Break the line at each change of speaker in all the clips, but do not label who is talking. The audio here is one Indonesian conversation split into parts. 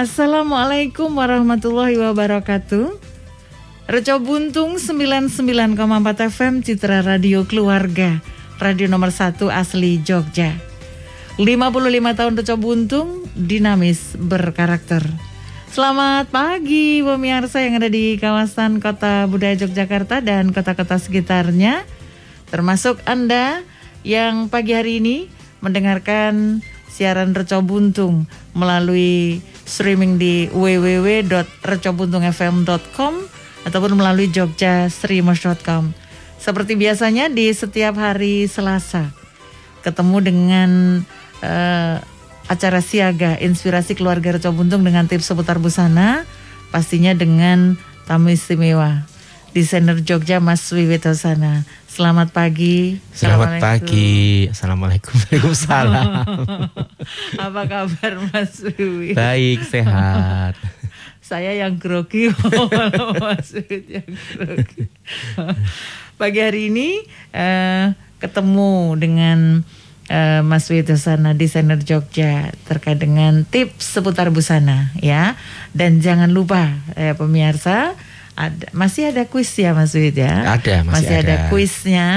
Assalamualaikum warahmatullahi wabarakatuh. Reco Buntung 99,4 FM Citra Radio Keluarga, radio nomor 1 asli Jogja. 55 tahun Reco Buntung, dinamis, berkarakter. Selamat pagi pemirsa yang ada di kawasan Kota Budaya Yogyakarta dan kota-kota sekitarnya. Termasuk Anda yang pagi hari ini mendengarkan siaran Reco Buntung melalui streaming di www.recobuntung.fm.com ataupun melalui jogjastreamers.com. Seperti biasanya di setiap hari Selasa ketemu dengan uh, acara siaga inspirasi keluarga Reco Buntung dengan tips seputar busana, pastinya dengan tamu istimewa desainer Jogja Mas Wiwitosana. Selamat pagi.
Selamat pagi. Assalamualaikum. Waalaikumsalam.
Apa kabar Mas Wiwi?
Baik, sehat.
Saya yang grogi, Mas Wiwi yang grogi. Pagi hari ini uh, ketemu dengan uh, Mas Wiwitosana, desainer Jogja terkait dengan tips seputar busana ya. Dan jangan lupa ya pemirsa ada masih ada kuis ya Mas Wid ya?
Ada, masih,
masih ada. ada kuisnya.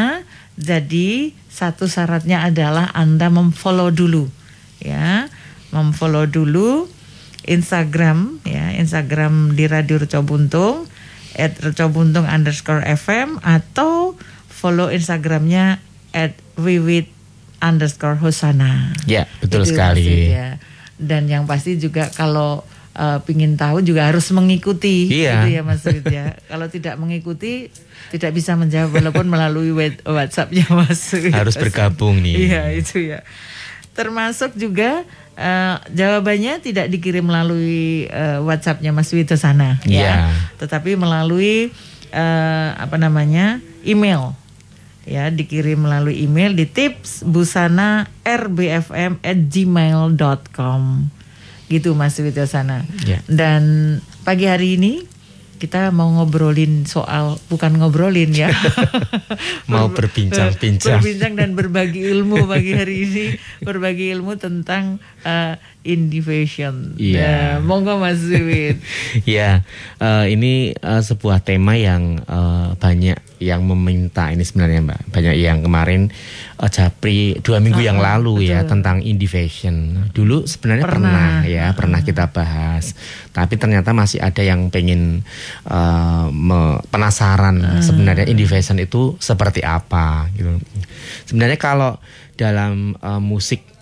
Jadi satu syaratnya adalah Anda memfollow dulu ya. Memfollow dulu Instagram ya, Instagram di Radio Reco Buntung at Reco Buntung underscore FM atau follow Instagramnya at Wiwit underscore Hosana.
Ya, betul Itu sekali.
Ya. Dan yang pasti juga kalau uh, pingin tahu juga harus mengikuti
iya.
gitu ya Mas Rid ya. Kalau tidak mengikuti tidak bisa menjawab walaupun melalui WhatsAppnya Mas
Rid. Harus bergabung nih.
Iya itu ya. Termasuk juga uh, jawabannya tidak dikirim melalui uh, WhatsAppnya Mas Wito sana
ya,
yeah. tetapi melalui uh, apa namanya email ya dikirim melalui email di tips busana rbfm at gmail.com gitu Mas Widyasana.
Yeah.
Dan pagi hari ini kita mau ngobrolin soal bukan ngobrolin ya
mau berbincang-bincang
berbincang dan berbagi ilmu pagi hari ini berbagi ilmu tentang uh, Indivision.
Iya.
Yeah. Nah, monggo Mas Wiwit.
ya, uh, ini uh, sebuah tema yang uh, banyak yang meminta ini sebenarnya Mbak. Banyak yang kemarin uh, Japri dua minggu uh, yang lalu ya, betul. ya tentang Indivision. Dulu sebenarnya pernah, pernah ya, pernah kita bahas. Tapi ternyata masih ada yang pengen uh, me, penasaran uh. sebenarnya Indivision itu seperti apa gitu. Sebenarnya kalau dalam uh, musik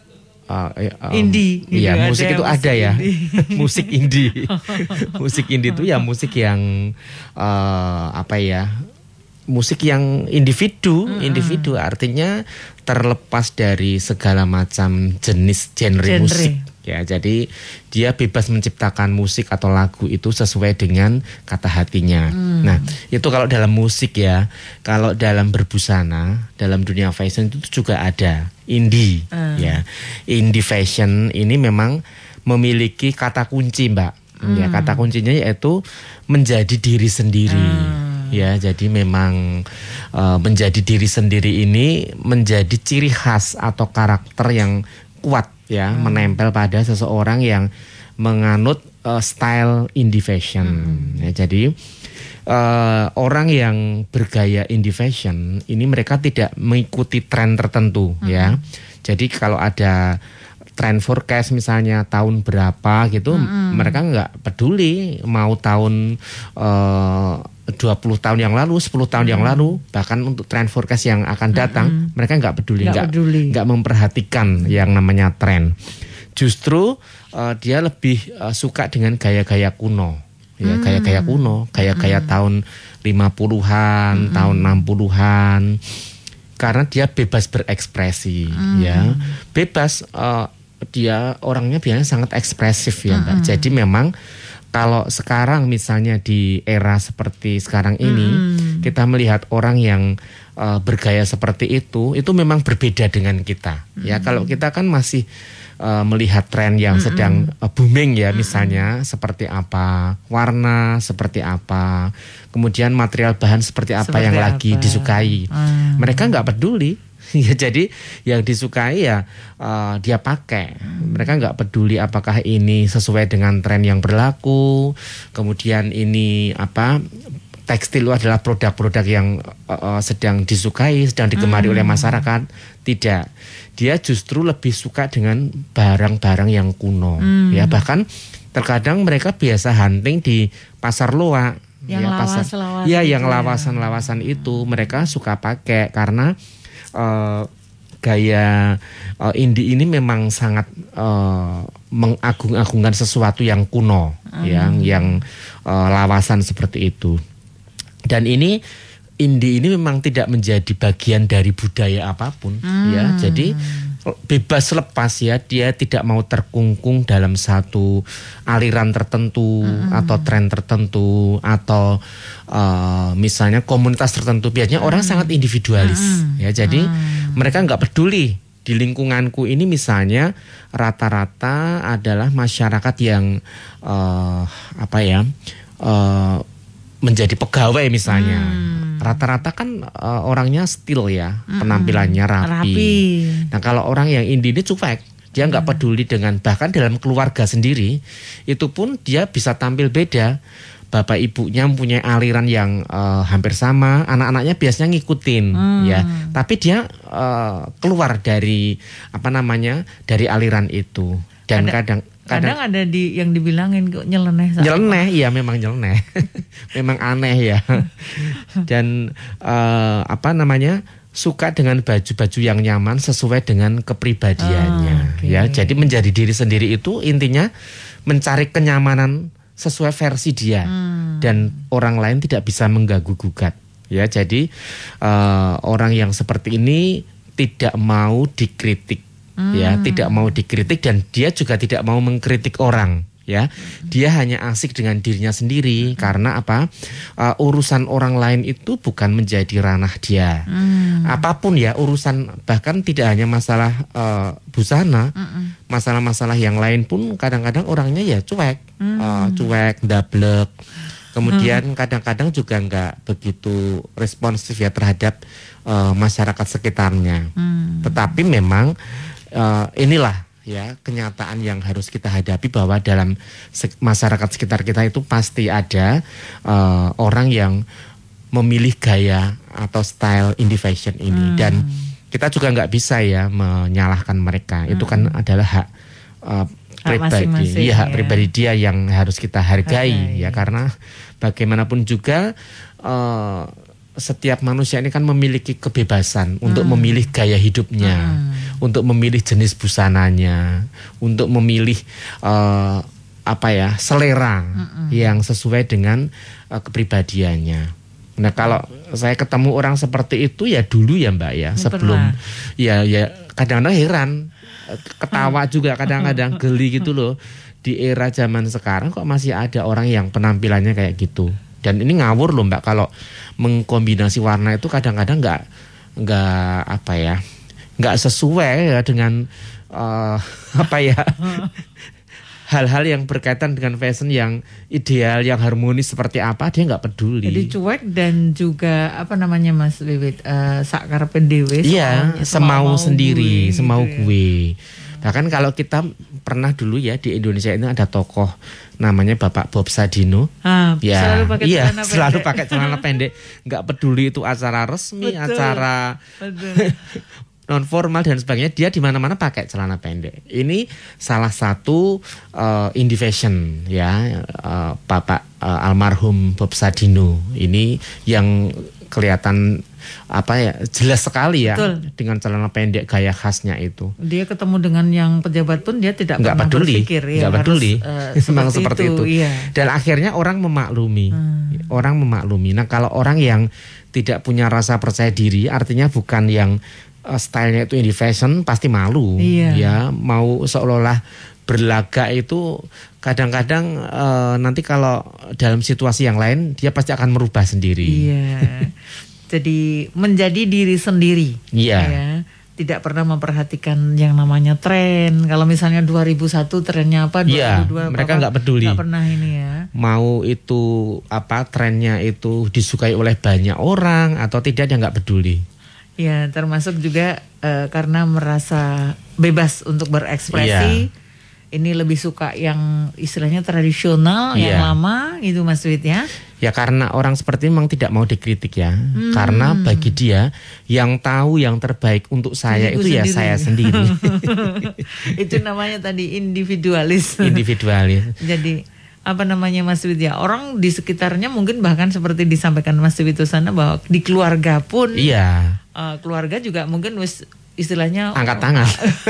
uh, um, indie.
gitu musik itu ada ya. musik indie. Musik indie itu ya musik yang uh, apa ya musik yang individu. Mm -hmm. individu artinya terlepas dari segala macam jenis genre, genre. musik ya jadi dia bebas menciptakan musik atau lagu itu sesuai dengan kata hatinya hmm. nah itu kalau dalam musik ya kalau dalam berbusana dalam dunia fashion itu juga ada indie hmm. ya indie fashion ini memang memiliki kata kunci mbak hmm. ya kata kuncinya yaitu menjadi diri sendiri hmm ya jadi memang uh, menjadi diri sendiri ini menjadi ciri khas atau karakter yang kuat ya hmm. menempel pada seseorang yang menganut uh, style indie fashion hmm. ya, jadi uh, orang yang bergaya indie fashion ini mereka tidak mengikuti tren tertentu hmm. ya jadi kalau ada tren forecast misalnya tahun berapa gitu hmm. mereka nggak peduli mau tahun uh, 20 tahun yang lalu, 10 tahun hmm. yang lalu, bahkan untuk tren forecast yang akan datang, hmm. mereka nggak peduli, nggak nggak memperhatikan yang namanya tren. Justru uh, dia lebih uh, suka dengan gaya-gaya kuno, ya hmm. gaya-gaya kuno, gaya-gaya hmm. tahun 50-an, hmm. tahun 60-an. Karena dia bebas berekspresi, hmm. ya. Bebas uh, dia orangnya biasanya sangat ekspresif ya, Mbak. Hmm. Jadi memang kalau sekarang misalnya di era seperti sekarang ini hmm. kita melihat orang yang uh, bergaya seperti itu itu memang berbeda dengan kita hmm. ya kalau kita kan masih uh, melihat tren yang hmm. sedang uh, booming ya misalnya seperti apa warna seperti apa kemudian material bahan seperti apa seperti yang apa. lagi disukai hmm. mereka nggak peduli ya jadi yang disukai ya uh, dia pakai mereka nggak peduli apakah ini sesuai dengan tren yang berlaku kemudian ini apa tekstil itu adalah produk-produk yang uh, uh, sedang disukai sedang digemari hmm. oleh masyarakat tidak dia justru lebih suka dengan barang-barang yang kuno hmm. ya bahkan terkadang mereka biasa hunting di pasar loa
yang
ya
pasar
ya yang ya. lawasan-lawasan itu mereka suka pakai karena uh, gaya uh, indie ini memang sangat uh, mengagung-agungkan sesuatu yang kuno hmm. yang yang uh, lawasan seperti itu dan ini indie ini memang tidak menjadi bagian dari budaya apa pun ya. hmm. ya jadi bebas lepas ya dia tidak mau terkungkung dalam satu aliran tertentu hmm. atau tren tertentu atau uh, misalnya komunitas tertentu biasanya hmm. orang sangat individualis hmm. ya jadi hmm. mereka nggak peduli di lingkunganku ini misalnya rata-rata adalah masyarakat yang uh, apa ya uh, menjadi pegawai misalnya. Hmm. Rata-rata kan uh, orangnya still ya, hmm. penampilannya rapi. rapi. Nah, kalau orang yang indie ini cuek, dia nggak hmm. peduli dengan bahkan dalam keluarga sendiri itu pun dia bisa tampil beda. Bapak ibunya mempunyai aliran yang uh, hampir sama, anak-anaknya biasanya ngikutin hmm. ya. Tapi dia uh, keluar dari apa namanya? dari aliran itu dan
Ada, kadang kadang, ada di yang dibilangin kok nyeleneh.
Nyeleneh, iya memang nyeleneh, memang aneh ya. Dan uh, apa namanya suka dengan baju-baju yang nyaman sesuai dengan kepribadiannya, oh, okay. ya. Jadi menjadi diri sendiri itu intinya mencari kenyamanan sesuai versi dia hmm. dan orang lain tidak bisa mengganggu gugat. Ya, jadi uh, orang yang seperti ini tidak mau dikritik hmm. ya tidak mau dikritik dan dia juga tidak mau mengkritik orang ya dia hanya asik dengan dirinya sendiri hmm. karena apa uh, urusan orang lain itu bukan menjadi ranah dia hmm. apa pun ya urusan bahkan tidak hanya masalah uh, busana masalah-masalah yang lain pun kadang-kadang orangnya ya cuek hmm. uh, cuek dablek kemudian kadang-kadang juga nggak begitu responsif ya terhadap uh, masyarakat sekitarnya hmm. tetapi memang uh, inilah ya kenyataan yang harus kita hadapi bahwa dalam masyarakat sekitar kita itu pasti ada uh, orang yang memilih gaya atau style indie fashion ini hmm. dan kita juga nggak bisa ya menyalahkan mereka hmm. itu kan hmm. adalah hak uh, pribadi iya hak ya. pribadi dia yang harus kita hargai okay. ya karena bagaimanapun juga uh, setiap manusia ini kan memiliki kebebasan hmm. untuk memilih gaya hidupnya, hmm. untuk memilih jenis busananya, untuk memilih uh, apa ya selera hmm. yang sesuai dengan uh, kepribadiannya. Nah kalau saya ketemu orang seperti itu ya dulu ya Mbak ya sebelum ya ya kadang-kadang heran, ketawa hmm. juga kadang-kadang geli gitu loh di era zaman sekarang kok masih ada orang yang penampilannya kayak gitu. Dan ini ngawur loh Mbak kalau mengkombinasi warna itu kadang-kadang nggak nggak apa ya nggak sesuai ya dengan uh, apa ya hal-hal yang berkaitan dengan fashion yang ideal, yang harmonis seperti apa dia nggak peduli.
Jadi cuek dan juga apa namanya Mas Wiwit uh, sakar pendewe.
Iya, semau, sendiri, gue, semau gitu ya. gue. Bahkan kalau kita pernah dulu ya di Indonesia ini ada tokoh namanya Bapak Bob Sadino.
Ah,
ya, selalu pakai iya, celana pendek. selalu pakai celana pendek. Nggak peduli itu acara resmi, betul, acara non formal dan sebagainya. Dia di mana-mana pakai celana pendek. Ini salah satu uh, indie fashion ya, uh, Bapak uh, almarhum Bob Sadino. Ini yang kelihatan apa ya jelas sekali ya Betul. dengan celana pendek gaya khasnya itu.
Dia ketemu dengan yang pejabat pun dia tidak
nggak peduli,
berpikir
ya nggak peduli, uh, memang seperti itu. itu. Iya. Dan akhirnya orang memaklumi, hmm. orang memaklumi. Nah kalau orang yang tidak punya rasa percaya diri, artinya bukan yang uh, stylenya itu indie fashion pasti malu, iya. ya mau seolah-olah berlaga itu kadang-kadang uh, nanti kalau dalam situasi yang lain dia pasti akan merubah sendiri.
Iya. Jadi menjadi diri sendiri.
Iya. Ya.
Tidak pernah memperhatikan yang namanya tren. Kalau misalnya 2001 trennya apa, 2002
iya, mereka nggak peduli.
Gak pernah ini ya.
Mau itu apa trennya itu disukai oleh banyak orang atau tidak dia nggak peduli.
Ya, termasuk juga uh, karena merasa bebas untuk berekspresi. Iya. Ini lebih suka yang istilahnya tradisional, iya. yang lama, itu Mas Wid ya.
Ya karena orang seperti ini memang tidak mau dikritik ya. Hmm. Karena bagi dia yang tahu yang terbaik untuk saya itu, itu ya saya sendiri.
itu namanya tadi individualis.
Individualis.
Jadi apa namanya Mas Widya orang di sekitarnya mungkin bahkan seperti disampaikan Mas Widya sana bahwa di keluarga pun
iya
uh, keluarga juga mungkin wis istilahnya
angkat tangan.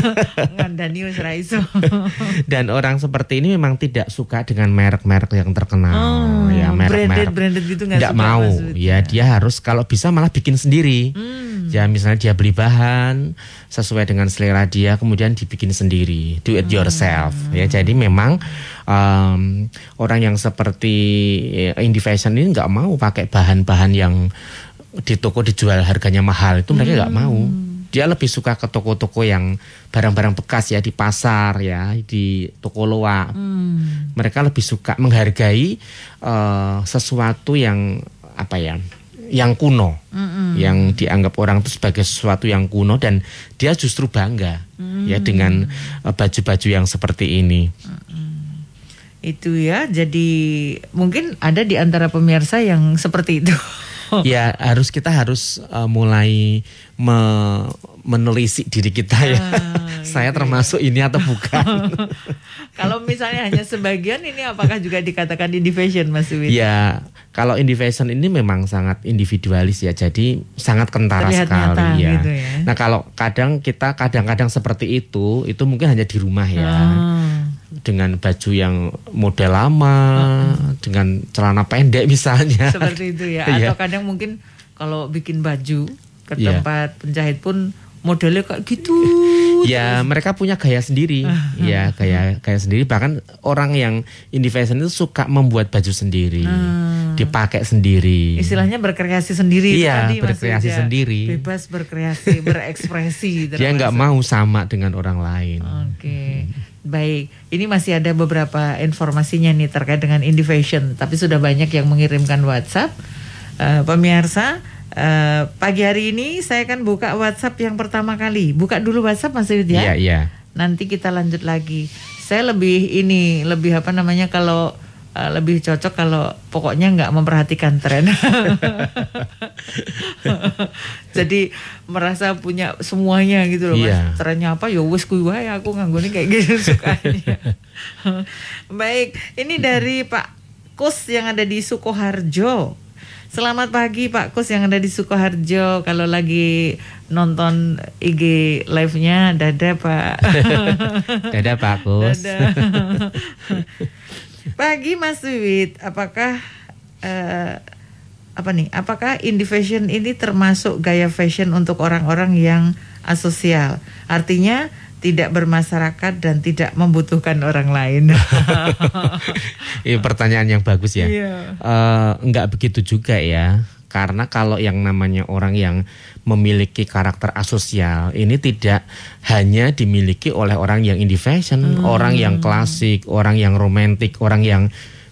Ngandani raiso
dan orang seperti ini memang tidak suka dengan merek-merek yang terkenal. Oh, ya merek-merek.
branded, branded gitu
nggak mau. ya dia harus kalau bisa malah bikin sendiri. Hmm. ya misalnya dia beli bahan sesuai dengan selera dia kemudian dibikin sendiri. Do it hmm. yourself. Hmm. ya jadi memang um, orang yang seperti eh, indie fashion ini nggak mau pakai bahan-bahan yang di toko dijual harganya mahal. Itu mereka nggak hmm. mau dia lebih suka ke toko-toko yang barang-barang bekas ya di pasar ya di toko loa hmm. mereka lebih suka menghargai uh, sesuatu yang apa ya yang kuno. Mm yang dianggap orang itu sebagai sesuatu yang kuno dan dia justru bangga mm. ya dengan uh, baju-baju yang seperti ini. Mm
itu ya jadi mungkin ada di antara pemirsa yang seperti itu
ya harus kita harus uh, mulai me menelisik diri kita ya. Ah, Saya gitu termasuk ya. ini atau bukan?
kalau misalnya hanya sebagian ini apakah juga dikatakan indie fashion Mas Wid?
Ya, kalau indie fashion ini memang sangat individualis ya. Jadi sangat kentara Terlihat sekali nyata, ya. Gitu ya. Nah, kalau kadang kita kadang-kadang seperti itu, itu mungkin hanya di rumah ya. Ah dengan baju yang model lama, uh-uh. dengan celana pendek misalnya.
Seperti itu ya. Iya. Atau kadang mungkin kalau bikin baju ke yeah. tempat penjahit pun modelnya kayak gitu.
Ya, mereka punya gaya sendiri. Uh, ya, gaya gaya sendiri. Bahkan orang yang indie fashion itu suka membuat baju sendiri, uh, dipakai sendiri.
Istilahnya berkreasi sendiri.
Iya, tadi, berkreasi sendiri.
Bebas berkreasi, berekspresi.
Dia nggak mau sama dengan orang lain.
Oke. Okay. Baik, ini masih ada beberapa informasinya nih terkait dengan Indivation, tapi sudah banyak yang mengirimkan WhatsApp. Uh, pemirsa, uh, pagi hari ini saya akan buka WhatsApp yang pertama kali. Buka dulu WhatsApp Mas Yud
ya. Iya, iya.
Nanti kita lanjut lagi. Saya lebih ini, lebih apa namanya kalau uh, lebih cocok kalau pokoknya nggak memperhatikan tren. Jadi merasa punya semuanya gitu loh yeah. mas. Trennya apa? Ya wes kuwi wae aku nganggone kayak gitu sukanya. Baik, ini dari Pak Kus yang ada di Sukoharjo. Selamat pagi Pak Kus yang ada di Sukoharjo. Kalau lagi nonton IG live-nya, dada Pak.
dada Pak Kus. Dada.
Pagi Mas Wiwit, apakah uh, apa nih? Apakah indie fashion ini termasuk gaya fashion untuk orang-orang yang asosial? Artinya tidak bermasyarakat dan tidak membutuhkan orang lain.
Ini pertanyaan yang bagus ya. Iya. Uh, enggak begitu juga ya. Karena kalau yang namanya orang yang memiliki karakter asosial ini tidak hanya dimiliki oleh orang yang indie fashion, hmm. orang yang klasik, orang yang romantik, orang yang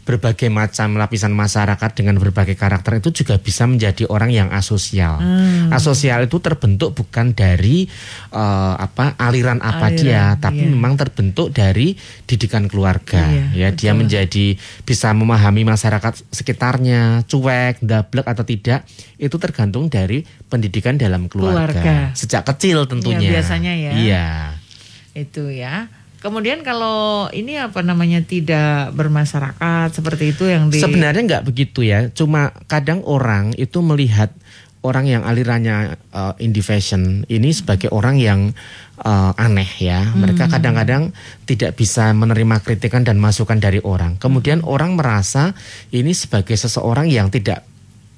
berbagai macam lapisan masyarakat dengan berbagai karakter itu juga bisa menjadi orang yang asosial. Hmm. Asosial itu terbentuk bukan dari uh, apa aliran apa aliran, dia, tapi iya. memang terbentuk dari didikan keluarga. Iya, ya, betul. dia menjadi bisa memahami masyarakat sekitarnya, cuek, dablek atau tidak, itu tergantung dari pendidikan dalam keluarga. keluarga. Sejak kecil tentunya.
Iya, biasanya ya.
Iya.
Itu ya. Kemudian kalau ini apa namanya tidak bermasyarakat seperti itu yang di
Sebenarnya nggak begitu ya. Cuma kadang orang itu melihat orang yang alirannya uh, indie fashion ini sebagai orang yang uh, aneh ya. Mereka hmm. kadang-kadang tidak bisa menerima kritikan dan masukan dari orang. Kemudian hmm. orang merasa ini sebagai seseorang yang tidak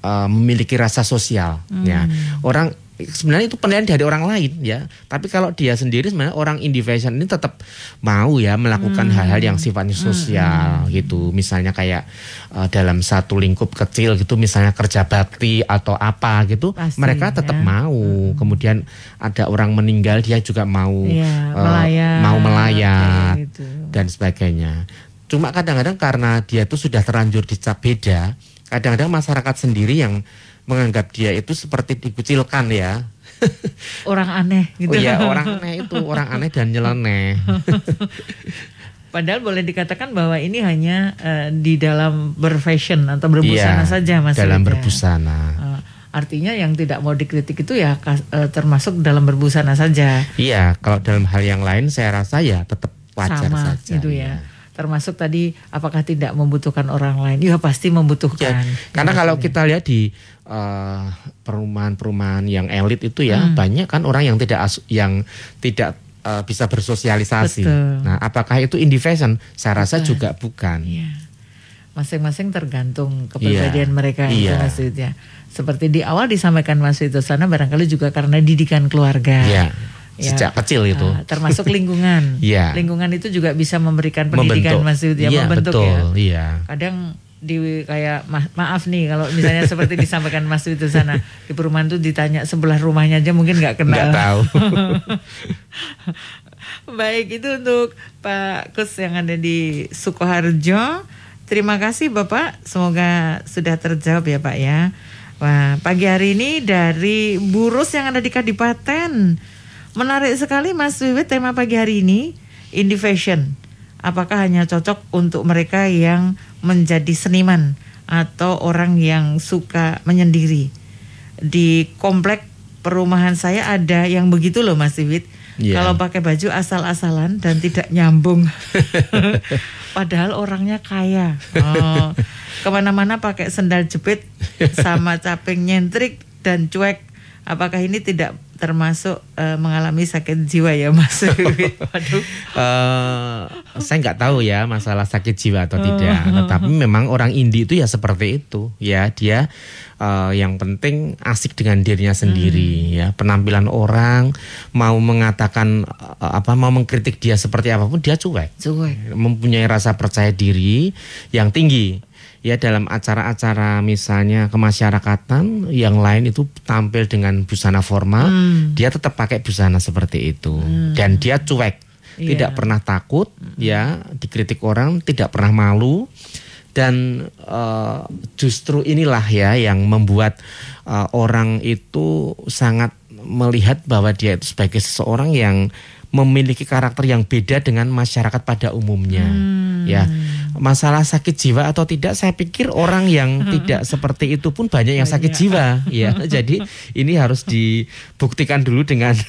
uh, memiliki rasa sosial hmm. ya. Orang sebenarnya itu penilaian dari orang lain ya. Tapi kalau dia sendiri sebenarnya orang fashion ini tetap mau ya melakukan hmm. hal-hal hmm. yang sifatnya sosial hmm. gitu. Misalnya kayak uh, dalam satu lingkup kecil gitu misalnya kerja bakti atau apa gitu, Pasti, mereka tetap ya. mau. Hmm. Kemudian ada orang meninggal dia juga mau
ya, uh, melayat,
mau melayat gitu. dan sebagainya. Cuma kadang-kadang karena dia itu sudah terlanjur dicap beda, kadang-kadang masyarakat sendiri yang menganggap dia itu seperti dikucilkan ya
orang aneh gitu.
Oh iya, orang aneh itu orang aneh dan nyeleneh.
Padahal boleh dikatakan bahwa ini hanya uh, di dalam berfashion atau berbusana
Iya,
saja Mas.
Dalam
ya.
berbusana.
Uh, artinya yang tidak mau dikritik itu ya uh, termasuk dalam berbusana saja.
Iya, kalau dalam hal yang lain saya rasa ya tetap wajar
Sama
saja.
gitu
iya.
ya. Termasuk tadi apakah tidak membutuhkan orang lain? Ya pasti membutuhkan.
Ya, karena
Ya,
kalau
maksudnya.
kita lihat di eh, perumahan-perumahan yang elit itu ya
Hmm.
banyak kan orang yang tidak asu- yang tidak eh, bisa bersosialisasi.
Betul.
Nah, apakah itu indie fashion? Saya rasa
Bukan.
juga bukan.
Iya. Masing-masing tergantung kepribadian
Iya.
mereka itu
Iya.
Mas Wid, ya. Seperti di awal disampaikan Mas Wid sana barangkali juga karena didikan keluarga.
Iya.
Ya.
Sejak kecil itu.
Ah, termasuk lingkungan.
Iya.
Lingkungan itu juga bisa memberikan pendidikan
membentuk.
Mas Wid, ya,
Iya,
membentuk
betul.
ya.
Iya.
Kadang di kayak ma- maaf nih kalau misalnya seperti disampaikan Mas Wid sana di perumahan tuh ditanya sebelah rumahnya aja mungkin nggak kenal.
Nggak tahu.
Baik itu untuk Pak Kus yang ada di Sukoharjo. Terima kasih Bapak, semoga sudah terjawab ya Pak ya. Wah pagi hari ini dari Burus yang ada di Kadipaten. Menarik sekali Mas Wiwit tema pagi hari ini indie fashion. Apakah hanya cocok untuk mereka yang menjadi seniman atau orang yang suka menyendiri? Di komplek perumahan saya ada yang begitu loh Mas Wiwit.
Iya.
Kalau pakai baju asal-asalan dan tidak nyambung. Padahal orangnya kaya. Oh, ke mana-mana pakai sendal jepit sama caping nyentrik dan cuek. Apakah ini tidak termasuk eh, mengalami sakit jiwa ya Mas? Waduh.
eh saya nggak tahu ya masalah sakit jiwa atau tidak.
Oh.
Tetapi memang orang indie itu ya seperti itu. Ya dia eh, yang penting asik dengan dirinya sendiri.
Hmm.
Ya penampilan orang mau mengatakan eh, apa mau mengkritik dia seperti apa pun dia cuek.
Cuek.
Mempunyai rasa percaya diri yang tinggi. Ya dalam acara-acara misalnya kemasyarakatan yang lain itu tampil dengan busana formal,
Hmm.
dia tetap pakai busana seperti itu dan dia cuek
Iya.
tidak pernah takut ya dikritik orang tidak pernah malu dan eh, justru inilah ya yang membuat eh, orang itu sangat melihat bahwa dia itu sebagai seseorang yang memiliki karakter yang beda dengan masyarakat pada umumnya
Hmm.
ya masalah sakit jiwa atau tidak saya pikir orang yang tidak seperti itu pun banyak yang sakit
Banyak.
jiwa ya jadi ini harus dibuktikan dulu dengan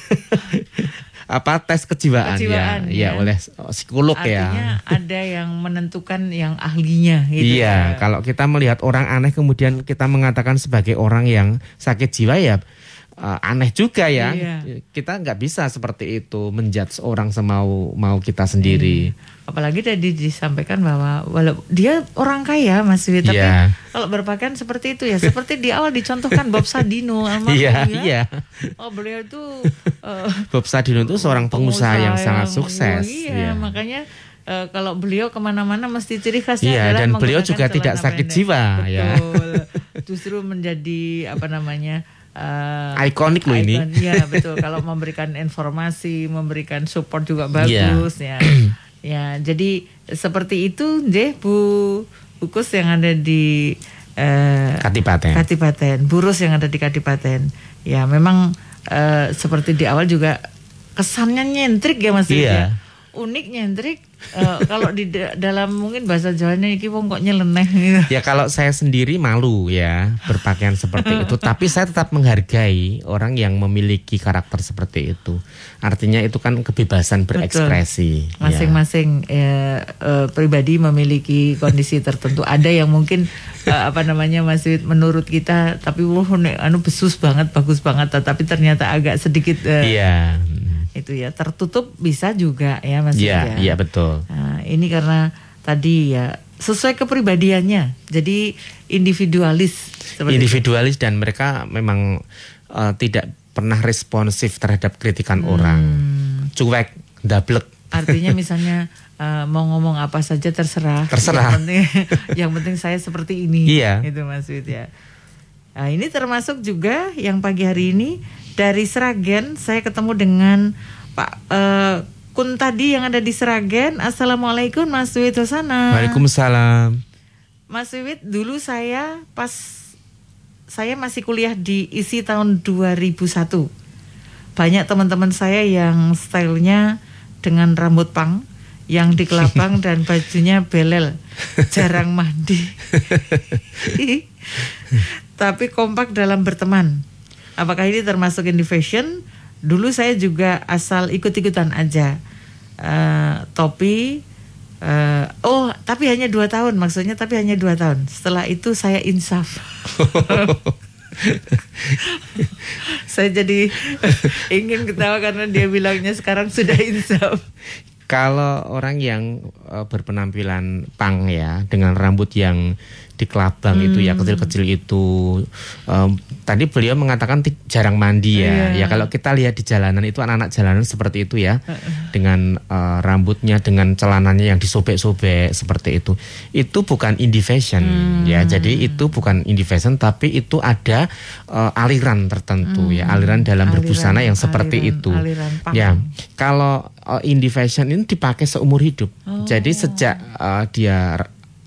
apa tes kejiwaan,
Kejiwaan, ya.
ya, ya oleh psikolog
Artinya
ya.
ada yang menentukan yang ahlinya gitu. ya.
Iya, kalau kita melihat orang aneh kemudian kita mengatakan sebagai orang yang sakit jiwa ya uh, aneh juga ya.
Iya.
Kita nggak bisa seperti itu menjudge orang semau mau kita sendiri.
Apalagi tadi disampaikan bahwa walau dia orang kaya Mas Wi, tapi
Iya.
kalau berpakaian seperti itu ya, seperti di awal dicontohkan Bob Sadino almarhum
Iya,
ya.
iya.
Oh beliau itu eh,
Bob Sadino itu seorang pengusaha, yang sangat sukses.
Iya,
Iya.
makanya eh, kalau beliau ke mana-mana mesti ciri khasnya
Iya,
adalah
dan beliau juga tidak sakit
pendek.
jiwa, ya.
Betul. Justru menjadi apa namanya? eh,
Ikonik loh ini.
Iya betul. Kalau memberikan informasi, memberikan support juga
Iya.
bagus ya. Ya, jadi seperti itu deh Bu Bukus yang ada di eh,
Kadipaten.
Kadipaten, Burus yang ada di Kadipaten. Ya, memang eh, seperti di awal juga kesannya nyentrik ya Mas
Iya.
ya. Unik nyentrik eh, kalau di da- dalam mungkin bahasa Jawanya iki wong kok nyeleneh gitu.
Ya kalau saya sendiri malu ya berpakaian seperti itu, tapi saya tetap menghargai orang yang memiliki karakter seperti itu. Artinya itu kan kebebasan berekspresi. ya.
Masing-masing eh, eh, pribadi memiliki kondisi tertentu. Ada yang mungkin eh, apa namanya Mas Wid, menurut kita tapi wah anu besus banget, bagus banget tetapi ternyata agak sedikit eh,
Iya,
itu ya tertutup bisa juga ya Mas
iya,
ya.
iya betul.
Nah, ini karena tadi ya sesuai kepribadiannya. Jadi individualis
Individualis dan mereka memang eh, tidak pernah responsif terhadap kritikan
Hmm.
orang, cuek, dablek.
Artinya misalnya eh, mau ngomong apa saja terserah. Yang
Terserah.
penting, yang penting saya seperti ini.
Iya.
Itu Mas Wid ya. Nah, ini termasuk juga yang pagi hari ini dari Seragen saya ketemu dengan Pak eh, Kun tadi yang ada di Seragen. Assalamualaikum Mas Wid Hosana.
Waalaikumsalam.
Mas Wiwit, dulu saya pas saya masih kuliah di ISI tahun 2001. banyak teman-teman saya yang stylenya dengan rambut pang yang di kelabang dan bajunya belel, jarang mandi. Tapi kompak dalam berteman. Apakah ini termasuk indie fashion? Dulu saya juga asal ikut-ikutan aja. Uh, topi, uh, oh tapi hanya dua tahun maksudnya tapi hanya dua tahun. Setelah itu saya insaf. saya jadi ingin ketawa karena dia bilangnya sekarang sudah insaf.
Kalau orang yang uh, berpenampilan pang ya dengan rambut yang di kelabang hmm. itu ya hmm. kecil-kecil itu um, tadi beliau mengatakan jarang mandi ya. Yeah. Ya kalau kita lihat di jalanan itu anak-anak jalanan seperti itu ya. Dengan uh, rambutnya dengan celananya yang disobek-sobek seperti itu. Itu bukan indie fashion hmm. ya. Jadi itu bukan indie fashion tapi itu ada uh, aliran tertentu ya. hmm. ya, aliran dalam aliran, berbusana yang seperti aliran, itu. Aliran ya. Kalau uh, indie fashion ini dipakai seumur hidup. Oh. Jadi sejak uh, dia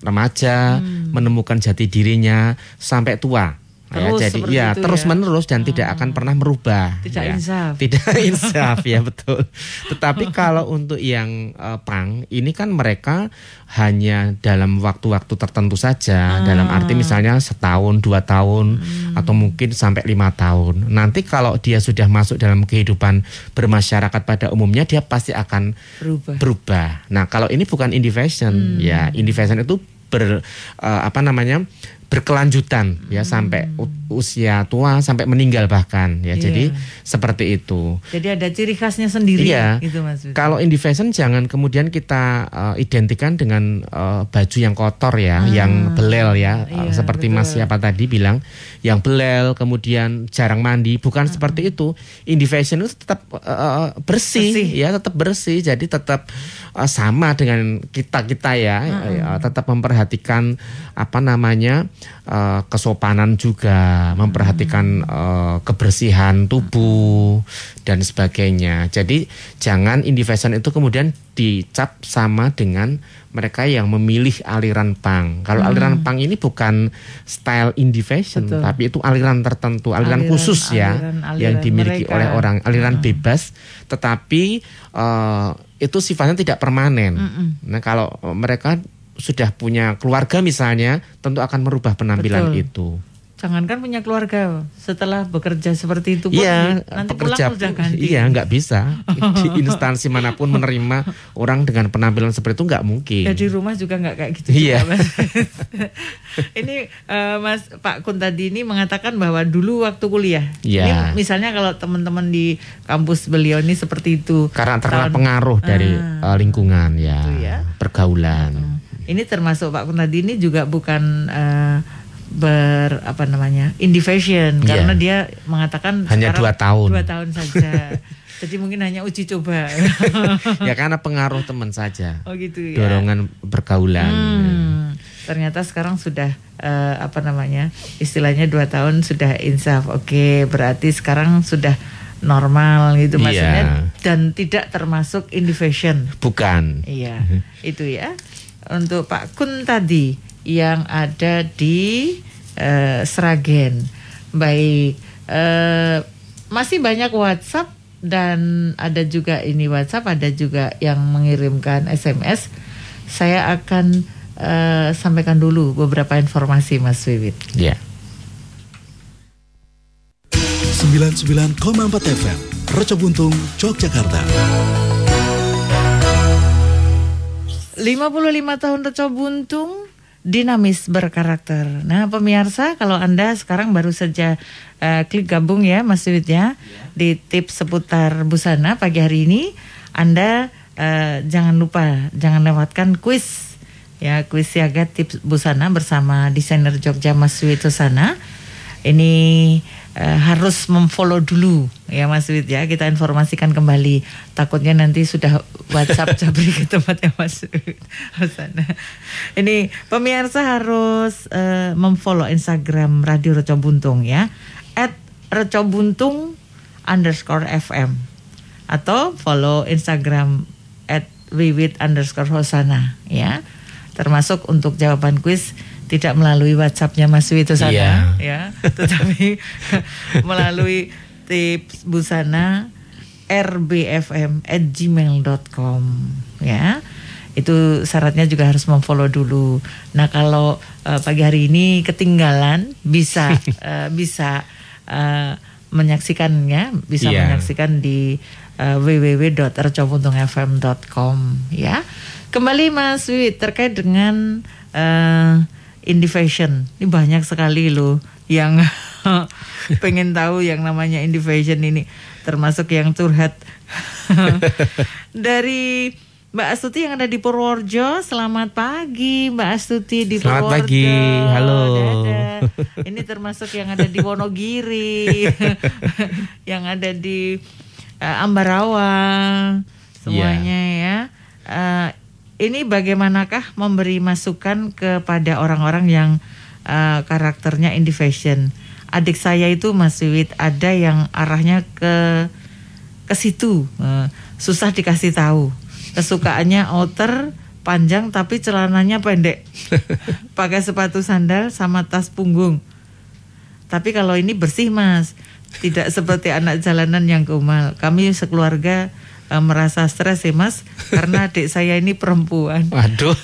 remaja hmm. menemukan jati dirinya sampai tua ya, jadi ya terus ya? menerus dan hmm. tidak akan pernah merubah.
Tidak
ya.
insaf.
Tidak insaf ya betul. Tetapi kalau untuk yang uh, pang ini kan mereka hanya dalam waktu-waktu tertentu saja. Hmm. Dalam arti misalnya setahun, dua tahun, hmm. atau mungkin sampai lima tahun. Nanti kalau dia sudah masuk dalam kehidupan bermasyarakat pada umumnya dia pasti akan berubah. berubah. Nah kalau ini bukan indie fashion hmm. ya indie fashion itu ber uh, apa namanya berkelanjutan ya hmm. sampai usia tua sampai meninggal bahkan ya. Yeah. Jadi seperti itu.
Jadi ada ciri khasnya sendiri
iya. gitu Mas. Kalau indie fashion jangan kemudian kita uh, identikan dengan uh, baju yang kotor ya, hmm. yang belel ya, iya, uh, seperti betul. Mas siapa tadi bilang yang belel kemudian jarang mandi, bukan hmm. seperti itu. Indie fashion itu tetap uh, bersih, bersih ya, tetap bersih. Jadi tetap uh, sama dengan kita-kita ya, hmm. uh, tetap memperhatikan apa namanya uh, kesopanan juga, memperhatikan uh, kebersihan tubuh dan sebagainya. Jadi jangan indie fashion itu kemudian dicap sama dengan mereka yang memilih aliran pang. Kalau hmm. aliran pang ini bukan style indie fashion, Betul. tapi itu aliran tertentu, aliran, aliran khusus ya aliran, aliran yang dimiliki mereka. oleh orang, aliran hmm. bebas, tetapi uh, itu sifatnya tidak permanen. Hmm. Nah, kalau mereka sudah punya keluarga misalnya, tentu akan merubah penampilan Betul. itu.
Jangankan punya keluarga, setelah bekerja seperti itu pun
ya, nanti pekerja pulang pun, ganti. Iya, nggak bisa. Di instansi mana pun menerima orang dengan penampilan seperti itu nggak mungkin.
Ya di rumah juga nggak kayak gitu.
Iya.
Juga, mas. ini uh, Mas Pak Kun tadi ini mengatakan bahwa dulu waktu kuliah,
ya.
ini misalnya kalau teman-teman di kampus beliau ini seperti itu.
Karena terkena pengaruh dari uh, lingkungan ya, ya, pergaulan. Uh,
ini termasuk Pak Kunadi ini juga bukan uh, ber apa namanya indie fashion. Yeah. karena dia mengatakan
hanya dua tahun.
dua tahun saja. Jadi mungkin hanya uji coba.
Ya karena pengaruh teman saja.
Oh gitu ya.
Dorongan pergaulan. Hmm,
ternyata sekarang sudah uh, apa namanya istilahnya dua tahun sudah insaf. Oke berarti sekarang sudah normal gitu iya. maksudnya. Dan tidak termasuk indie fashion.
Bukan.
Iya itu ya untuk Pak Kun tadi yang ada di uh, Sragen. Baik, uh, masih banyak WhatsApp dan ada juga ini WhatsApp, ada juga yang mengirimkan SMS. Saya akan uh, sampaikan dulu beberapa informasi Mas Wiwit.
Ya. Yeah.
99,4 FM, Roco Buntung, Yogyakarta.
55 tahun Reco Buntung dinamis berkarakter. Nah, pemirsa, kalau Anda sekarang baru saja uh, klik gabung ya Mas Wid ya, di tips seputar busana pagi hari ini, Anda uh, jangan lupa jangan lewatkan kuis ya, kuis siaga tips busana bersama desainer Jogja Mas Wid Susana. Ini uh, harus memfollow dulu. Ya Mas Wid ya. Kita informasikan kembali. Takutnya nanti sudah WhatsApp Jabri ke tempatnya Mas Wid sana ini pemirsa harus uh, memfollow Instagram Radio Reco Buntung ya. At Reco Buntung underscore FM atau follow Instagram at Wiwit underscore Hosana ya. Termasuk untuk jawaban kuis tidak melalui WhatsAppnya Mas Wito sana yeah. ya, tetapi melalui tips busana rbfm@gmail.com ya. Itu syaratnya juga harus memfollow dulu. Nah, kalau uh, pagi hari ini ketinggalan bisa uh, bisa uh, menyaksikannya, bisa
Iya.
menyaksikan di uh, www.recobuntungfm.com ya. Kembali Mas Wiwit terkait dengan uh, indie fashion. Ini banyak sekali loh yang pengen tahu yang namanya indie fashion ini termasuk yang curhat dari Mbak Astuti yang ada di Purworejo. Selamat pagi Mbak Astuti di
Selamat
Purworejo.
pagi, halo.
Dadah. Ini termasuk yang ada di Wonogiri, yang ada di eh, Ambarawa, semuanya ya. Eh, ini bagaimanakah memberi masukan kepada orang-orang yang eh, karakternya indie fashion? Adik saya itu Mas Wiwit ada yang arahnya ke ke situ, Eh, susah dikasih tahu. Kesukaannya outer panjang tapi celananya pendek. Pakai sepatu sandal sama tas punggung. Tapi kalau ini bersih mas, tidak seperti anak jalanan yang kumal. Kami sekeluarga eh, merasa stres ya mas, karena adik saya ini perempuan.
Waduh.